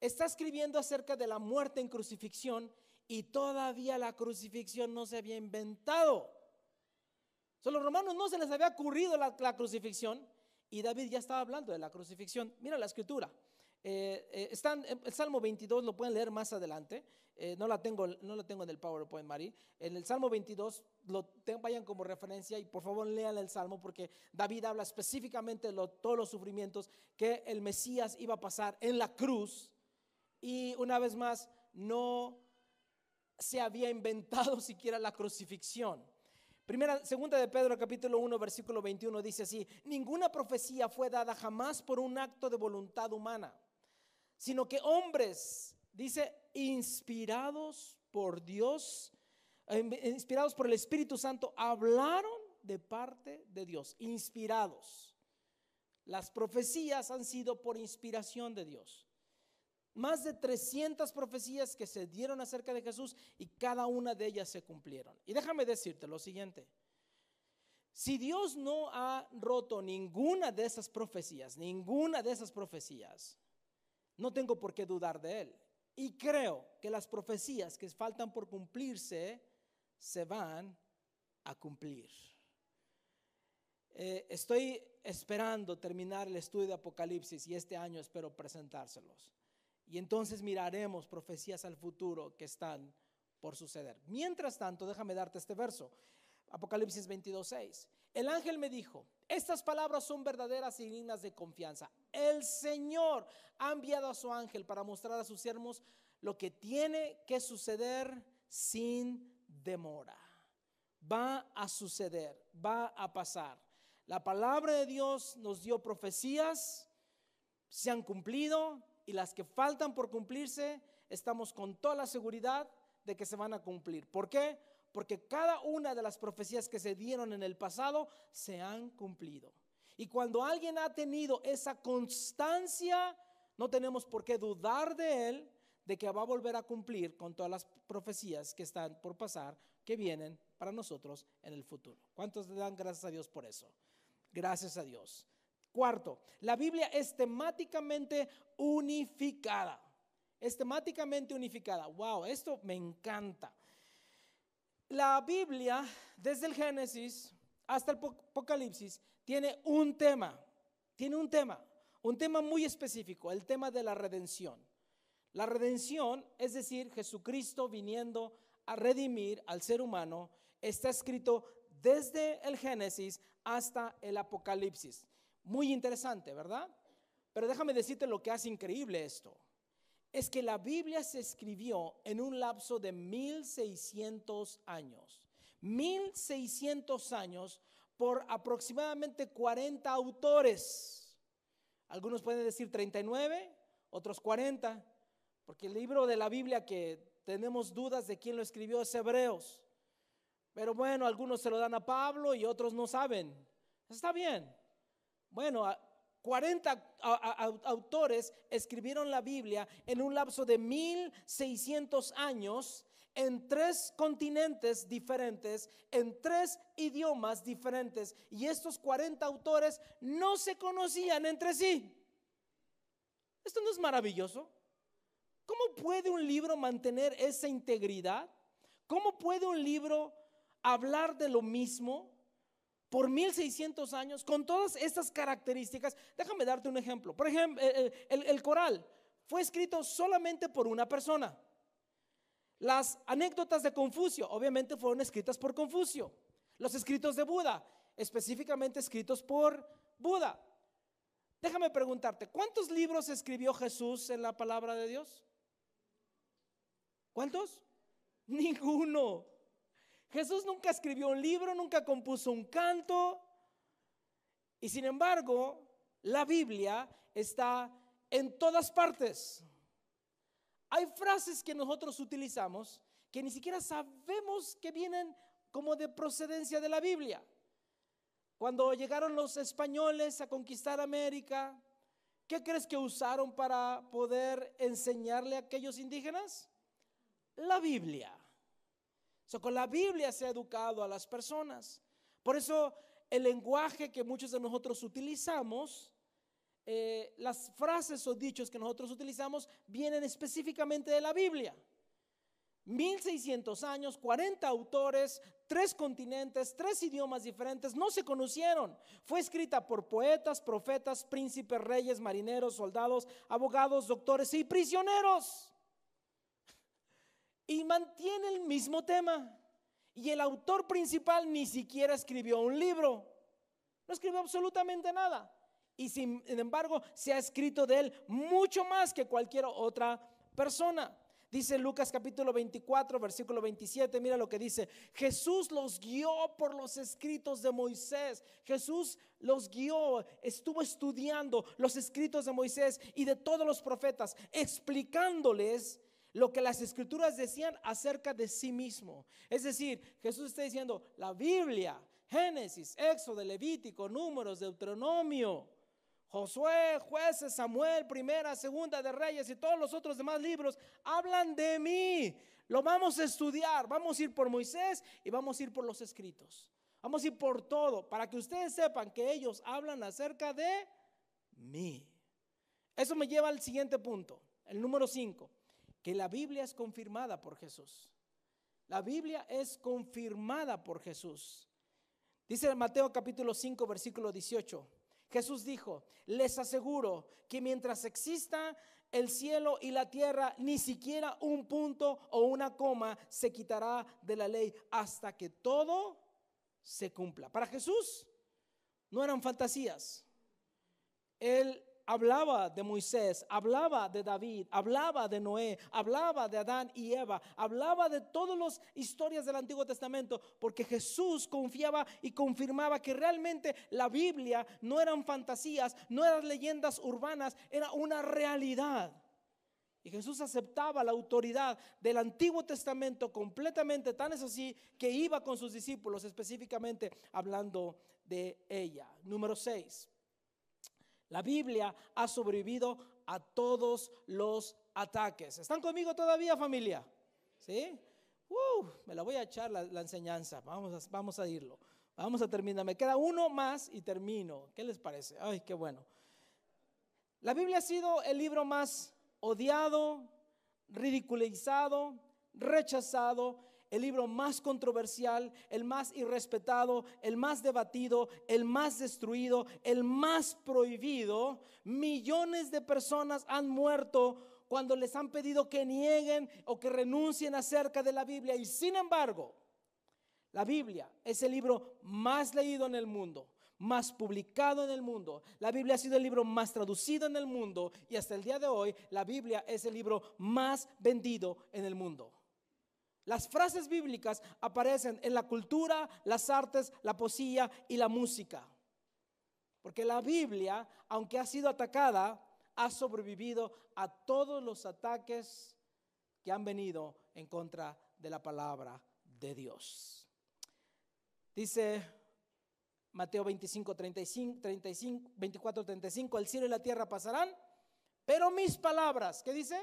está escribiendo acerca de la muerte en crucifixión y todavía la crucifixión no se había inventado a los romanos no se les había ocurrido la, crucifixión y David ya estaba hablando de la crucifixión. Mira la escritura. Eh, eh, están, el Salmo 22 lo pueden leer más adelante. Eh, no, la tengo, no lo tengo en el PowerPoint, Mari. En el Salmo 22 lo vayan como referencia y por favor lean el Salmo porque David habla específicamente de todos los sufrimientos que el Mesías iba a pasar en la cruz. Y una vez más, no se había inventado <laughs> siquiera la crucifixión. Primera, segunda de Pedro capítulo 1 versículo 21 dice así, ninguna profecía fue dada jamás por un acto de voluntad humana, sino que hombres, dice, inspirados por Dios, inspirados por el Espíritu Santo, hablaron de parte de Dios, inspirados. Las profecías han sido por inspiración de Dios. Más de 300 profecías que se dieron acerca de Jesús y cada una de ellas se cumplieron. Y déjame decirte lo siguiente. Si Dios no ha roto ninguna de esas profecías, ninguna de esas profecías, no tengo por qué dudar de Él. Y creo que las profecías que faltan por cumplirse se van a cumplir. Eh, estoy esperando terminar el estudio de Apocalipsis y este año espero presentárselos. Y entonces miraremos profecías al futuro que están por suceder. Mientras tanto, déjame darte este verso. Apocalipsis 22:6. El ángel me dijo, estas palabras son verdaderas y dignas de confianza. El Señor ha enviado a su ángel para mostrar a sus siervos lo que tiene que suceder sin demora. Va a suceder, va a pasar. La palabra de Dios nos dio profecías, se han cumplido, y las que faltan por cumplirse, estamos con toda la seguridad de que se van a cumplir. ¿Por qué? Porque cada una de las profecías que se dieron en el pasado se han cumplido. Y cuando alguien ha tenido esa constancia, no tenemos por qué dudar de él de que va a volver a cumplir con todas las profecías que están por pasar, que vienen para nosotros en el futuro. ¿Cuántos le dan gracias a Dios por eso? Gracias a Dios. Cuarto, la Biblia es temáticamente unificada. Es temáticamente unificada. Wow, esto me encanta. La Biblia, desde el Génesis hasta el Apocalipsis, tiene un tema. Tiene un tema. Un tema muy específico, el tema de la redención. La redención, es decir, Jesucristo viniendo a redimir al ser humano, está escrito desde el Génesis hasta el Apocalipsis. Muy interesante, ¿verdad? Pero déjame decirte lo que hace increíble esto. Es que la Biblia se escribió en un lapso de 1600 años. 1600 años por aproximadamente 40 autores. Algunos pueden decir 39, otros 40, porque el libro de la Biblia que tenemos dudas de quién lo escribió es Hebreos. Pero bueno, algunos se lo dan a Pablo y otros no saben. Está bien. Bueno, 40 autores escribieron la Biblia en un lapso de 1600 años en tres continentes diferentes, en tres idiomas diferentes. Y estos 40 autores no se conocían entre sí. ¿Esto no es maravilloso? ¿Cómo puede un libro mantener esa integridad? ¿Cómo puede un libro hablar de lo mismo por 1600 años con todas estas características? Déjame darte un ejemplo. Por ejemplo, el, coral fue escrito solamente por una persona. Las anécdotas de Confucio obviamente fueron escritas por Confucio. Los escritos de Buda, específicamente escritos por Buda. Déjame preguntarte, ¿cuántos libros escribió Jesús en la palabra de Dios? ¿Cuántos? Ninguno. Jesús nunca escribió un libro, nunca compuso un canto. Y sin embargo, la Biblia está en todas partes. Hay frases que nosotros utilizamos que ni siquiera sabemos que vienen como de procedencia de la Biblia. Cuando llegaron los españoles a conquistar América, ¿qué crees que usaron para poder enseñarle a aquellos indígenas? La Biblia. Con la Biblia se ha educado a las personas. Por eso el lenguaje que muchos de nosotros utilizamos eh, las frases o dichos que nosotros utilizamos vienen específicamente de la Biblia. 1600 años, 40 autores, tres continentes, tres idiomas diferentes, no se conocieron. Fue escrita por poetas, profetas, príncipes, reyes, marineros, soldados, abogados, doctores y prisioneros. Y mantiene el mismo tema. Y el autor principal ni siquiera escribió un libro. No escribió absolutamente nada y sin embargo se ha escrito de él mucho más que cualquier otra persona. Dice Lucas capítulo 24, versículo 27, mira lo que dice, Jesús los guió por los escritos de Moisés, Jesús los guió, estuvo estudiando los escritos de Moisés y de todos los profetas, explicándoles lo que las escrituras decían acerca de sí mismo. Es decir, Jesús está diciendo, la Biblia, Génesis, Éxodo, Levítico, Números, Deuteronomio, Josué, jueces, Samuel, primera, segunda de Reyes y todos los otros demás libros hablan de mí. Lo vamos a estudiar. Vamos a ir por Moisés y vamos a ir por los escritos. Vamos a ir por todo para que ustedes sepan que ellos hablan acerca de mí. Eso me lleva al siguiente punto, el número 5, que la Biblia es confirmada por Jesús. La Biblia es confirmada por Jesús. Dice Mateo capítulo 5, versículo 18. Jesús dijo, les aseguro que mientras exista el cielo y la tierra, ni siquiera un punto o una coma se quitará de la ley hasta que todo se cumpla. Para Jesús no eran fantasías. Él hablaba de Moisés, hablaba de David, hablaba de Noé, hablaba de Adán y Eva, hablaba de todas las historias del Antiguo Testamento, porque Jesús confiaba y confirmaba que realmente la Biblia no eran fantasías, no eran leyendas urbanas, era una realidad. Y Jesús aceptaba la autoridad del Antiguo Testamento completamente, tan es así que iba con sus discípulos específicamente hablando de ella. Número 6. La Biblia ha sobrevivido a todos los ataques. ¿Están conmigo todavía, familia? ¿Sí? Me la voy a echar la, enseñanza. Vamos a, vamos a irlo. Vamos a terminar. Me queda uno más y termino. ¿Qué les parece? Ay, qué bueno. La Biblia ha sido el libro más odiado, ridiculizado, rechazado el libro más controversial, el más irrespetado, el más debatido, el más destruido, el más prohibido. Millones de personas han muerto cuando les han pedido que nieguen o que renuncien acerca de la Biblia. Y sin embargo, la Biblia es el libro más leído en el mundo, más publicado en el mundo. La Biblia ha sido el libro más traducido en el mundo y hasta el día de hoy la Biblia es el libro más vendido en el mundo. Las frases bíblicas aparecen en la cultura, las artes, la poesía y la música. Porque la Biblia, aunque ha sido atacada, ha sobrevivido a todos los ataques que han venido en contra de la palabra de Dios. Dice Mateo 25, 35, 35, 24, 35, el cielo y la tierra pasarán, pero mis palabras, ¿qué dice?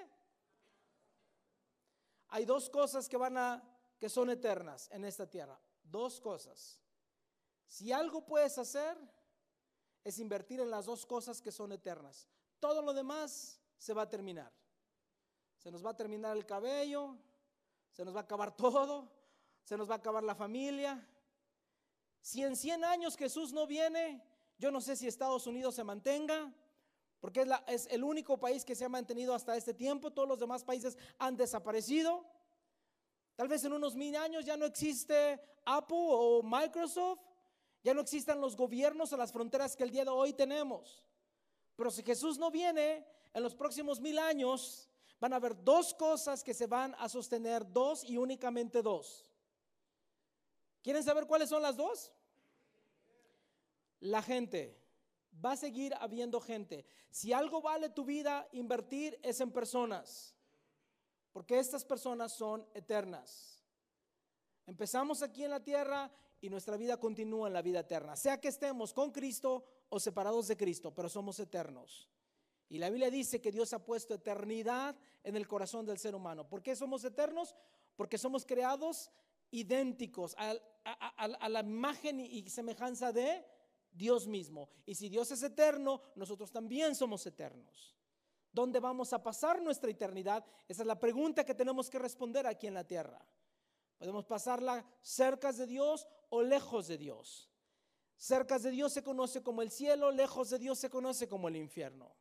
Hay dos cosas que van a, que son eternas en esta tierra. Dos cosas. Si algo puedes hacer, es invertir en las dos cosas que son eternas. Todo lo demás se va a terminar. Se nos va a terminar el cabello, se nos va a acabar <laughs> todo, se nos va a acabar la familia, si en 100 años Jesús no viene, yo no sé si Estados Unidos se mantenga, porque es, el único país que se ha mantenido hasta este tiempo, todos los demás países han desaparecido. Tal vez en unos mil años ya no existe Apple o Microsoft, ya no existan los gobiernos o las fronteras que el día de hoy tenemos. Pero si Jesús no viene, en los próximos mil años van a haber dos cosas que se van a sostener, dos y únicamente dos. ¿Quieren saber cuáles son las dos? La gente. Va a seguir habiendo gente. Si algo vale tu vida, invertir es en personas. Porque estas personas son eternas. Empezamos aquí en la tierra y nuestra vida continúa en la vida eterna. Sea que estemos con Cristo o separados de Cristo, pero somos eternos. Y la Biblia dice que Dios ha puesto eternidad en el corazón del ser humano. ¿Por qué somos eternos? Porque somos creados idénticos a, la imagen y semejanza de Dios mismo. Y si Dios es eterno, nosotros también somos eternos. ¿Dónde vamos a pasar nuestra eternidad? Esa es la pregunta que tenemos que responder aquí en la tierra. Podemos pasarla cerca de Dios o lejos de Dios. Cerca de Dios se conoce como el cielo, lejos de Dios se conoce como el infierno.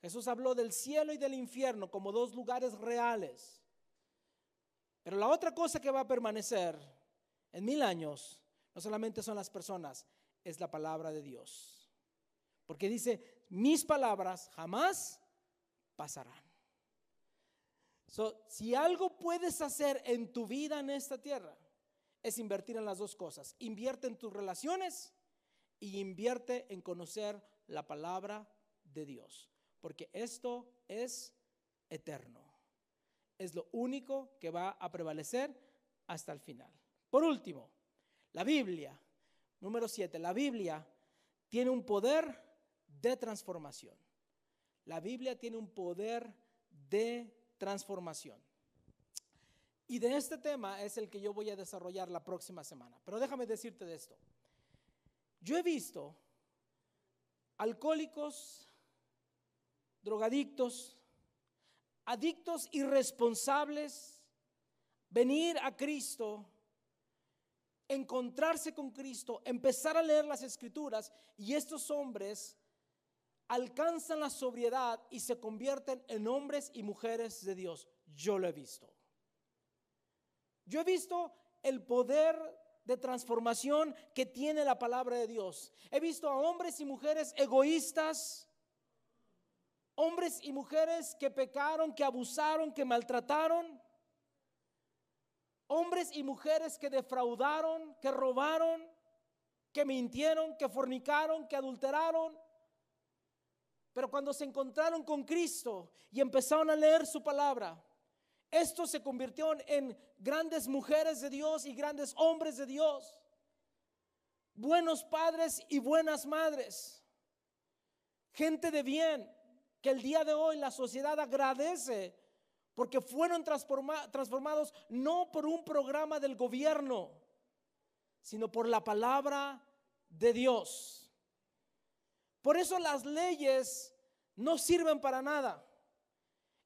Jesús habló del cielo y del infierno como dos lugares reales. Pero la otra cosa que va a permanecer en mil años no solamente son las personas, es la palabra de Dios. Porque dice, mis palabras jamás pasarán. si algo puedes hacer en tu vida en esta tierra, es invertir en las dos cosas. Invierte en tus relaciones y invierte en conocer la palabra de Dios. Porque esto es eterno es lo único que va a prevalecer hasta el final. Por último, la Biblia, número 7, la Biblia tiene un poder de transformación. La Biblia tiene un poder de transformación. Y de este tema es el que yo voy a desarrollar la próxima semana. Pero déjame decirte de esto. Yo he visto alcohólicos, drogadictos, adictos irresponsables, venir a Cristo, encontrarse con Cristo, empezar a leer las escrituras y estos hombres alcanzan la sobriedad y se convierten en hombres y mujeres de Dios. Yo lo he visto. Yo he visto el poder de transformación que tiene la palabra de Dios. He visto a hombres y mujeres egoístas, hombres y mujeres que pecaron, que abusaron, que maltrataron, hombres y mujeres que defraudaron, que robaron, que mintieron, que fornicaron, que adulteraron. Pero cuando se encontraron con Cristo y empezaron a leer su palabra, estos se convirtieron en grandes mujeres de Dios y grandes hombres de Dios, buenos padres y buenas madres, gente de bien, que el día de hoy la sociedad agradece porque fueron transformados no por un programa del gobierno, sino por la palabra de Dios. Por eso las leyes no sirven para nada.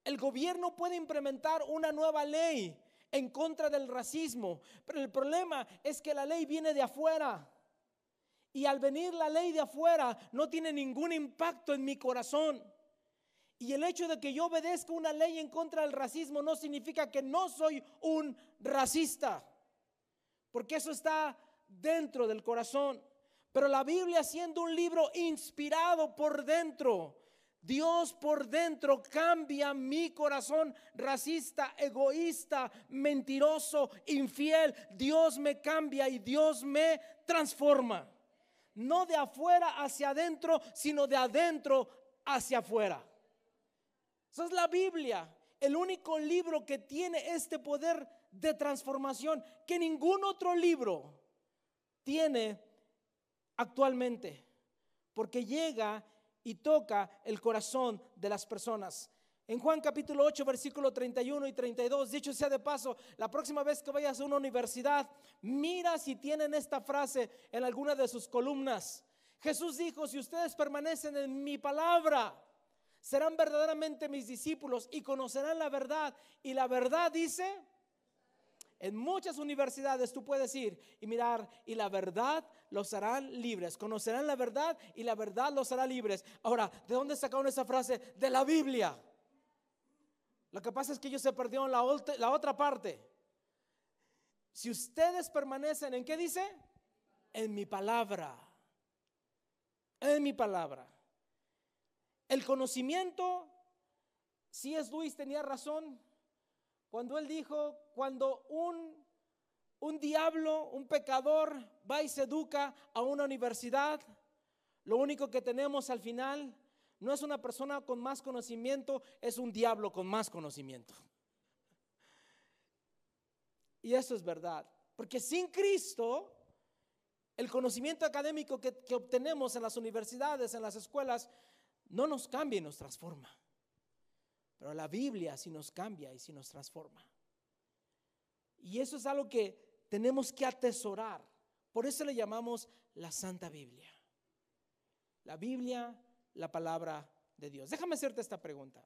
El gobierno puede implementar una nueva ley en contra del racismo, pero el problema es que la ley viene de afuera. Y al venir la ley de afuera no tiene ningún impacto en mi corazón. Y el hecho de que yo obedezca una ley en contra del racismo no significa que no soy un racista, porque eso está dentro del corazón. Pero la Biblia siendo un libro inspirado por dentro, Dios por dentro cambia mi corazón racista, egoísta, mentiroso, infiel. Dios me cambia y Dios me transforma. No de afuera hacia adentro, sino de adentro hacia afuera. Esa es la Biblia, el único libro que tiene este poder de transformación que ningún otro libro tiene actualmente, porque llega y toca el corazón de las personas. En Juan capítulo 8, versículo 31 y 32, dicho sea de paso, la próxima vez que vayas a una universidad, mira si tienen esta frase en alguna de sus columnas. Jesús dijo, si ustedes permanecen en mi palabra, serán verdaderamente mis discípulos y conocerán la verdad. Y la verdad dice, en muchas universidades tú puedes ir y mirar y la verdad los harán libres. Conocerán la verdad y la verdad los hará libres. Ahora, ¿de dónde sacaron esa frase? De la Biblia. Lo que pasa es que ellos se perdieron la, la otra parte. Si ustedes permanecen en qué dice? En mi palabra. En mi palabra. El conocimiento, si es Luis tenía razón cuando él dijo, cuando un, un diablo, un pecador va y se educa a una universidad, lo único que tenemos al final no es una persona con más conocimiento, es un diablo con más conocimiento. Y eso es verdad, porque sin Cristo, el conocimiento académico que, que obtenemos en las universidades, en las escuelas, no nos cambia y nos transforma. Pero la Biblia sí nos cambia y sí nos transforma. Y eso es algo que tenemos que atesorar. Por eso le llamamos la Santa Biblia. La Biblia, la palabra de Dios. Déjame hacerte esta pregunta.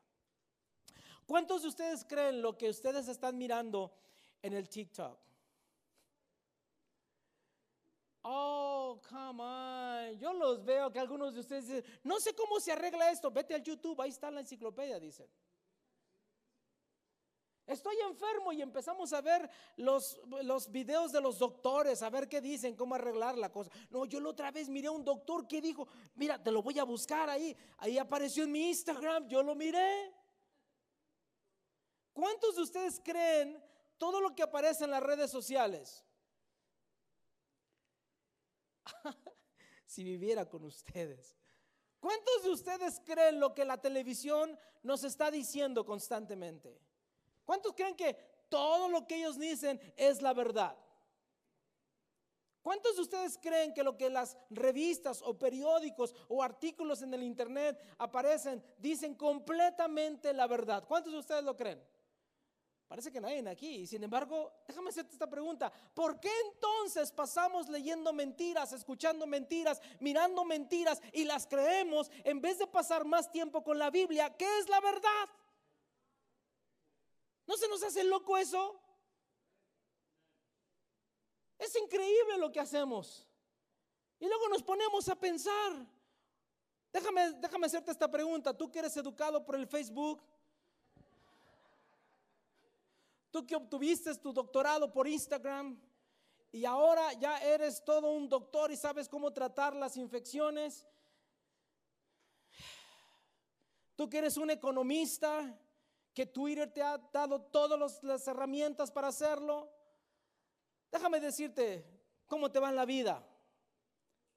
¿Cuántos de ustedes creen lo que ustedes están mirando en el TikTok? Oh, come on. Yo los veo que algunos de ustedes dicen, no sé cómo se arregla esto. Vete al YouTube, ahí está la enciclopedia, dicen. Estoy enfermo y empezamos a ver los, los videos de los doctores, a ver qué dicen, cómo arreglar la cosa. No, yo la otra vez miré a un doctor que dijo, mira, te lo voy a buscar ahí. Ahí apareció en mi Instagram, yo lo miré. ¿Cuántos de ustedes creen todo lo que aparece en las redes sociales? <laughs> si viviera con ustedes. ¿Cuántos de ustedes creen lo que la televisión nos está diciendo constantemente? ¿Cuántos creen que todo lo que ellos dicen es la verdad? ¿Cuántos de ustedes creen que lo que las revistas o periódicos o artículos en el internet aparecen dicen completamente la verdad? ¿Cuántos de ustedes lo creen? Parece que nadie aquí. Sin embargo, déjame hacerte esta pregunta. ¿Por qué entonces pasamos leyendo mentiras, escuchando mentiras, mirando mentiras y las creemos en vez de pasar más tiempo con la Biblia, que es la verdad? ¿No se nos hace loco eso? Es increíble lo que hacemos. Y luego nos ponemos a pensar. Déjame, déjame hacerte esta pregunta. Tú que eres educado por el Facebook, Tú que obtuviste tu doctorado por Instagram y ahora ya eres todo un doctor y sabes cómo tratar las infecciones. Tú que eres un economista, que Twitter te ha dado todas las herramientas para hacerlo. Déjame decirte cómo te va en la vida.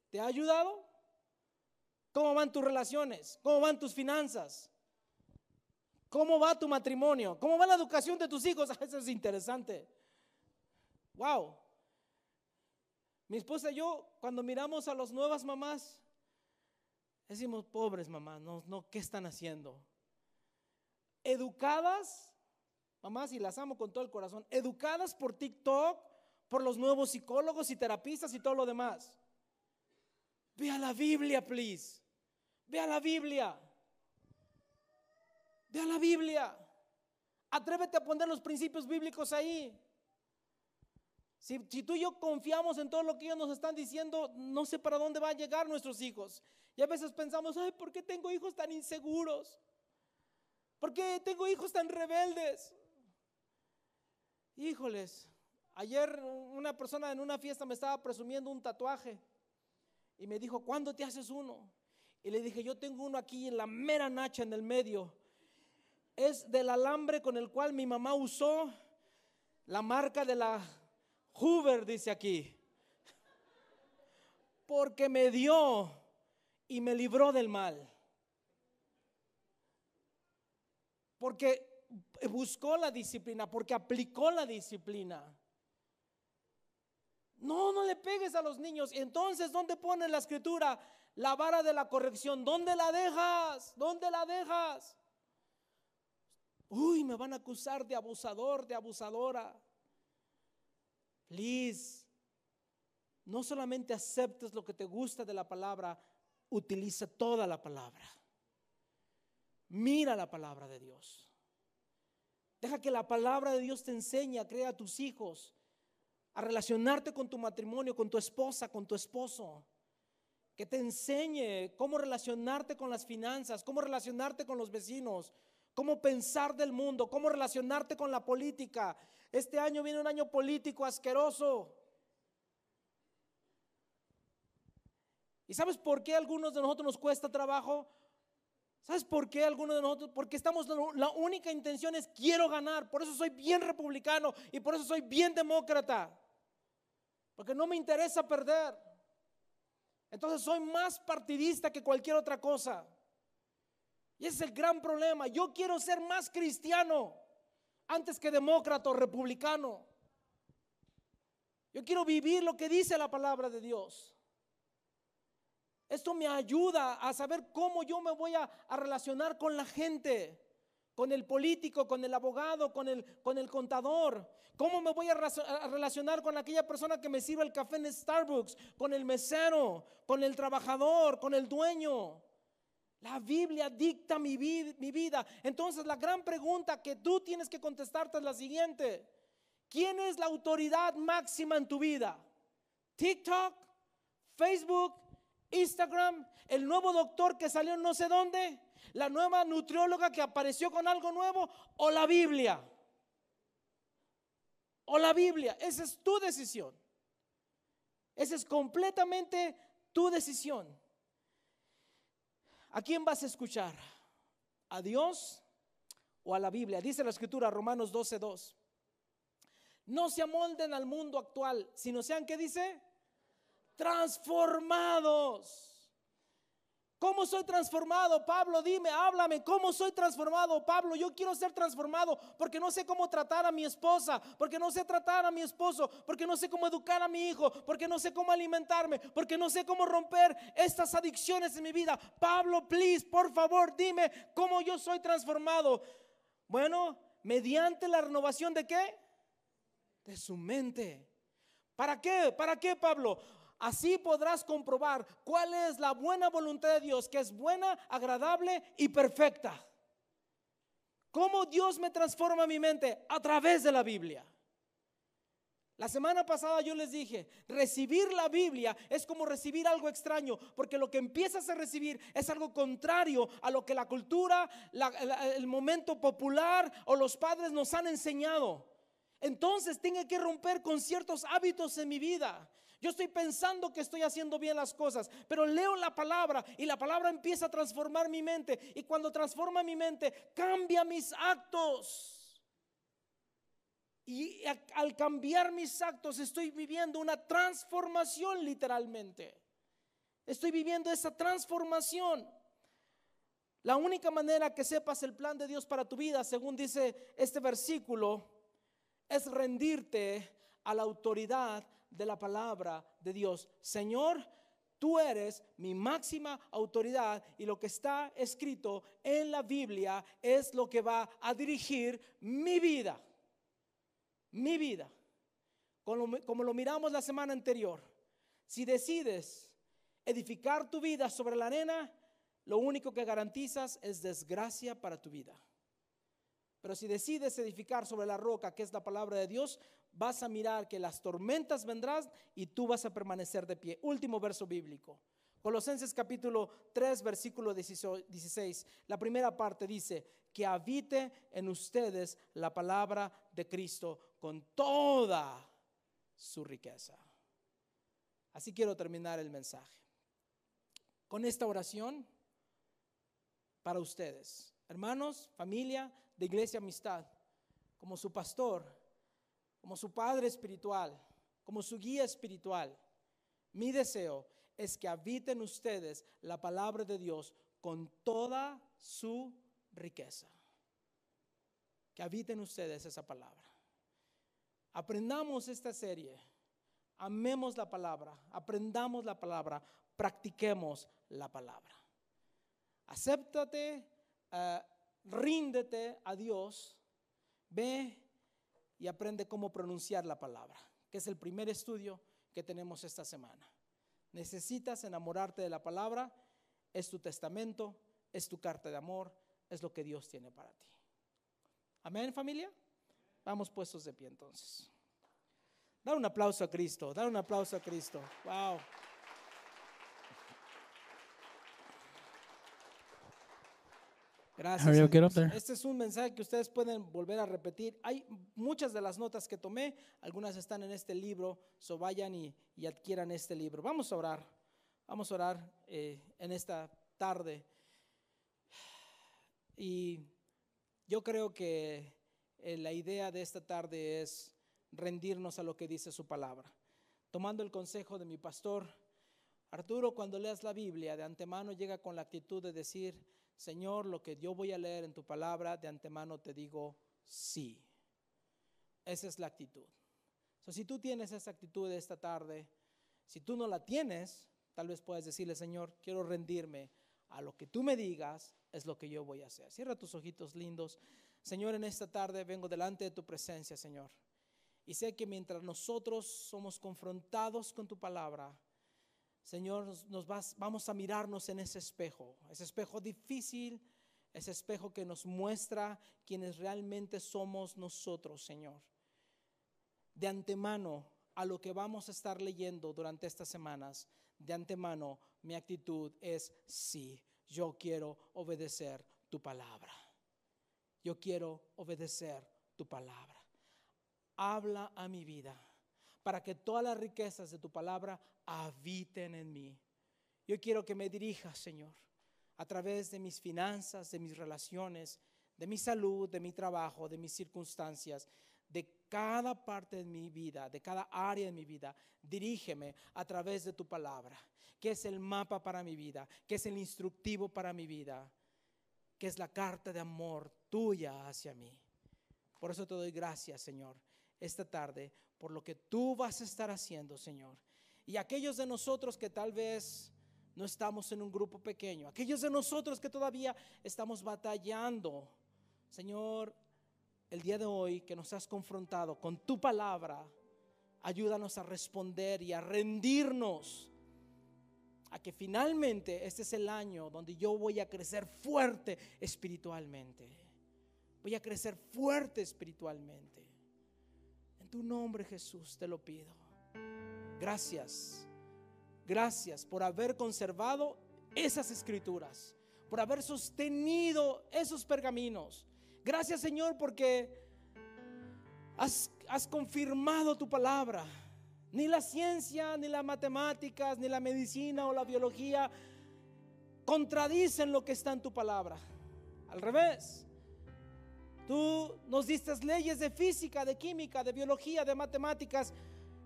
¿Te ha ayudado? ¿Cómo van tus relaciones? ¿Cómo van tus finanzas? ¿Cómo va tu matrimonio? ¿Cómo va la educación de tus hijos? <laughs> Eso es interesante. Wow. Mi esposa y yo, cuando miramos a las nuevas mamás, decimos, pobres mamás, no, no, ¿qué están haciendo? Educadas, mamás, y las amo con todo el corazón, educadas por TikTok, por los nuevos psicólogos y terapistas y todo lo demás. Ve a la Biblia, please. Ve a la Biblia. Ve a la Biblia. Atrévete a poner los principios bíblicos ahí. Si, tú y yo confiamos en todo lo que ellos nos están diciendo, no sé para dónde van a llegar nuestros hijos. Y a veces pensamos, ay, ¿por qué tengo hijos tan inseguros? ¿Por qué tengo hijos tan rebeldes? Híjoles, ayer una persona en una fiesta me estaba presumiendo un tatuaje. Y me dijo, ¿cuándo te haces uno? Y le dije, yo tengo uno aquí en la mera nacha en el medio. Es del alambre con el cual mi mamá usó la marca de la Hoover, dice aquí. Porque me dio y me libró del mal. Porque buscó la disciplina, porque aplicó la disciplina. No, no le pegues a los niños. Entonces, ¿dónde pone la escritura la vara de la corrección? ¿Dónde la dejas? ¿Dónde la dejas? Uy, me van a acusar de abusador, de abusadora. Please, no solamente aceptes lo que te gusta de la palabra, utiliza toda la palabra. Mira la palabra de Dios. Deja que la palabra de Dios te enseñe a crear a tus hijos, a relacionarte con tu matrimonio, con tu esposa, con tu esposo. Que te enseñe cómo relacionarte con las finanzas, cómo relacionarte con los vecinos, cómo pensar del mundo, cómo relacionarte con la política. Este año viene un año político asqueroso. ¿Y sabes por qué a algunos de nosotros nos cuesta trabajo? ¿Sabes por qué algunos de nosotros? Porque estamos, la única intención es quiero ganar. Por eso soy bien republicano y por eso soy bien demócrata. Porque no me interesa perder. Entonces soy más partidista que cualquier otra cosa. Y ese es el gran problema. Yo quiero ser más cristiano antes que demócrata o republicano. Yo quiero vivir lo que dice la palabra de Dios. Esto me ayuda a saber cómo yo me voy a, relacionar con la gente, con el político, con el abogado, con el, con el contador. ¿Cómo me voy a, a relacionar con aquella persona que me sirve el café en Starbucks, con el mesero, con el trabajador, con el dueño? La Biblia dicta mi, vida. Entonces la gran pregunta que tú tienes que contestarte es la siguiente. ¿Quién es la autoridad máxima en tu vida? TikTok, Facebook, Instagram, el nuevo doctor que salió no sé dónde, la nueva nutrióloga que apareció con algo nuevo o la Biblia. O la Biblia. Esa es tu decisión. Esa es completamente tu decisión. ¿A quién vas a escuchar? ¿A Dios o a la Biblia? Dice la escritura Romanos 12:2. No se amolden al mundo actual, sino sean, ¿qué dice? transformados. ¿Cómo soy transformado? Pablo, dime, háblame, ¿cómo soy transformado? Pablo, yo quiero ser transformado porque no sé cómo tratar a mi esposa, porque no sé tratar a mi esposo, porque no sé cómo educar a mi hijo, porque no sé cómo alimentarme, porque no sé cómo romper estas adicciones en mi vida. Pablo, please, por favor, dime cómo yo soy transformado. Bueno, mediante la renovación de qué? De su mente. ¿Para qué? ¿Para qué, Pablo? Así podrás comprobar cuál es la buena voluntad de Dios, que es buena, agradable y perfecta. ¿Cómo Dios me transforma mi mente? A través de la Biblia. La semana pasada yo les dije, recibir la Biblia es como recibir algo extraño, porque lo que empiezas a recibir es algo contrario a lo que la cultura, el momento popular o los padres nos han enseñado. Entonces tengo que romper con ciertos hábitos en mi vida. Yo estoy pensando que estoy haciendo bien las cosas, pero leo la palabra y la palabra empieza a transformar mi mente. Y cuando transforma mi mente, cambia mis actos. Y al cambiar mis actos estoy viviendo una transformación literalmente. Estoy viviendo esa transformación. La única manera que sepas el plan de Dios para tu vida, según dice este versículo, es rendirte a la autoridad de la palabra de Dios. Señor, tú eres mi máxima autoridad y lo que está escrito en la Biblia es lo que va a dirigir mi vida. Mi vida. Como, lo miramos la semana anterior. Si decides edificar tu vida sobre la arena, lo único que garantizas es desgracia para tu vida. Pero si decides edificar sobre la roca, que es la palabra de Dios, vas a mirar que las tormentas vendrán y tú vas a permanecer de pie. Último verso bíblico. Colosenses capítulo 3, versículo 16. La primera parte dice, que habite en ustedes la palabra de Cristo con toda su riqueza. Así quiero terminar el mensaje. con esta oración para ustedes, hermanos, familia de iglesia amistad, como su pastor, como su padre espiritual, como su guía espiritual. Mi deseo es que habiten ustedes la palabra de Dios con toda su riqueza. Que habiten ustedes esa palabra. Aprendamos esta serie. Amemos la palabra, aprendamos la palabra, practiquemos la palabra. Acéptate, uh, ríndete a Dios, ve y aprende cómo pronunciar la palabra, que es el primer estudio que tenemos esta semana. Necesitas enamorarte de la palabra, es tu testamento, es tu carta de amor, es lo que Dios tiene para ti. Amén, familia. Vamos puestos de pie entonces. Dar un aplauso a Cristo, dar un aplauso a Cristo. Wow. Gracias. Este es un mensaje que ustedes pueden volver a repetir. Hay muchas de las notas que tomé, algunas están en este libro, so vayan y, adquieran este libro. Vamos a orar, vamos a orar eh, en esta tarde. Y yo creo que eh, la idea de esta tarde es rendirnos a lo que dice su palabra. Tomando el consejo de mi pastor, Arturo, cuando leas la Biblia, de antemano llega con la actitud de decir, Señor, lo que yo voy a leer en tu palabra, de antemano te digo sí. Esa es la actitud. si tú tienes esa actitud esta tarde, si tú no la tienes, tal vez puedas decirle, Señor, quiero rendirme a lo que tú me digas, es lo que yo voy a hacer. Cierra tus ojitos lindos. Señor, en esta tarde vengo delante de tu presencia, Señor. Y sé que mientras nosotros somos confrontados con tu palabra, Señor, nos, vamos a mirarnos en ese espejo, ese espejo difícil, ese espejo que nos muestra quienes realmente somos nosotros, Señor. De antemano, a lo que vamos a estar leyendo durante estas semanas, de antemano, mi actitud es sí, yo quiero obedecer tu palabra. Yo quiero obedecer tu palabra. Habla a mi vida para que todas las riquezas de tu palabra habiten en mí. Yo quiero que me dirijas, Señor, a través de mis finanzas, de mis relaciones, de mi salud, de mi trabajo, de mis circunstancias, de cada parte de mi vida, de cada área de mi vida. Dirígeme a través de tu palabra, que es el mapa para mi vida, que es el instructivo para mi vida, que es la carta de amor tuya hacia mí. Por eso te doy gracias, Señor, esta tarde por lo que tú vas a estar haciendo, Señor. Y aquellos de nosotros que tal vez no estamos en un grupo pequeño, aquellos de nosotros que todavía estamos batallando, Señor, el día de hoy que nos has confrontado con tu palabra, ayúdanos a responder y a rendirnos a que finalmente este es el año donde yo voy a crecer fuerte espiritualmente. Voy a crecer fuerte espiritualmente tu nombre, Jesús, te lo pido. Gracias. Gracias por haber conservado esas escrituras, por haber sostenido esos pergaminos. Gracias, Señor, porque has, has confirmado tu palabra. Ni la ciencia, ni las matemáticas, ni la medicina o la biología contradicen lo que está en tu palabra. Al revés. Tú nos diste leyes de física, de química, de biología, de matemáticas.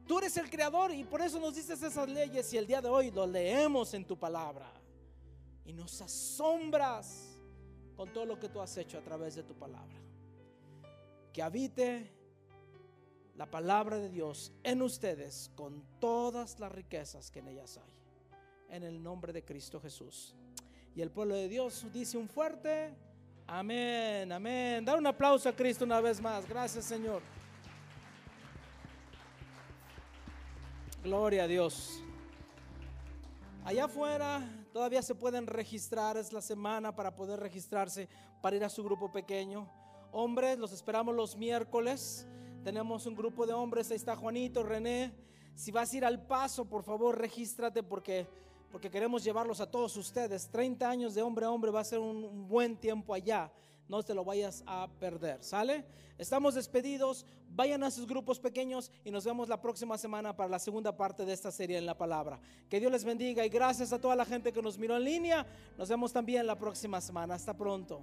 Tú eres el creador y por eso nos diste esas leyes y el día de hoy lo leemos en tu palabra. Y nos asombras con todo lo que tú has hecho a través de tu palabra. Que habite la palabra de Dios en ustedes con todas las riquezas que en ellas hay. En el nombre de Cristo Jesús. Y el pueblo de Dios dice un fuerte Amén, amén. Dar un aplauso a Cristo una vez más. Gracias, Señor. Gloria a Dios. Allá afuera todavía se pueden registrar, es la semana para poder registrarse para ir a su grupo pequeño. Hombres, los esperamos los miércoles. Tenemos un grupo de hombres, ahí está Juanito, René. Si vas a ir al paso, por favor, regístrate porque porque queremos llevarlos a todos ustedes. 30 años de hombre a hombre va a ser un, buen tiempo allá. no te lo vayas a perder. ¿Sale? Estamos despedidos. Vayan a sus grupos pequeños y nos vemos la próxima semana para la segunda parte de esta serie en la palabra. Que Dios les bendiga y gracias a toda la gente que nos miró en línea. Nos vemos también la próxima semana. Hasta pronto.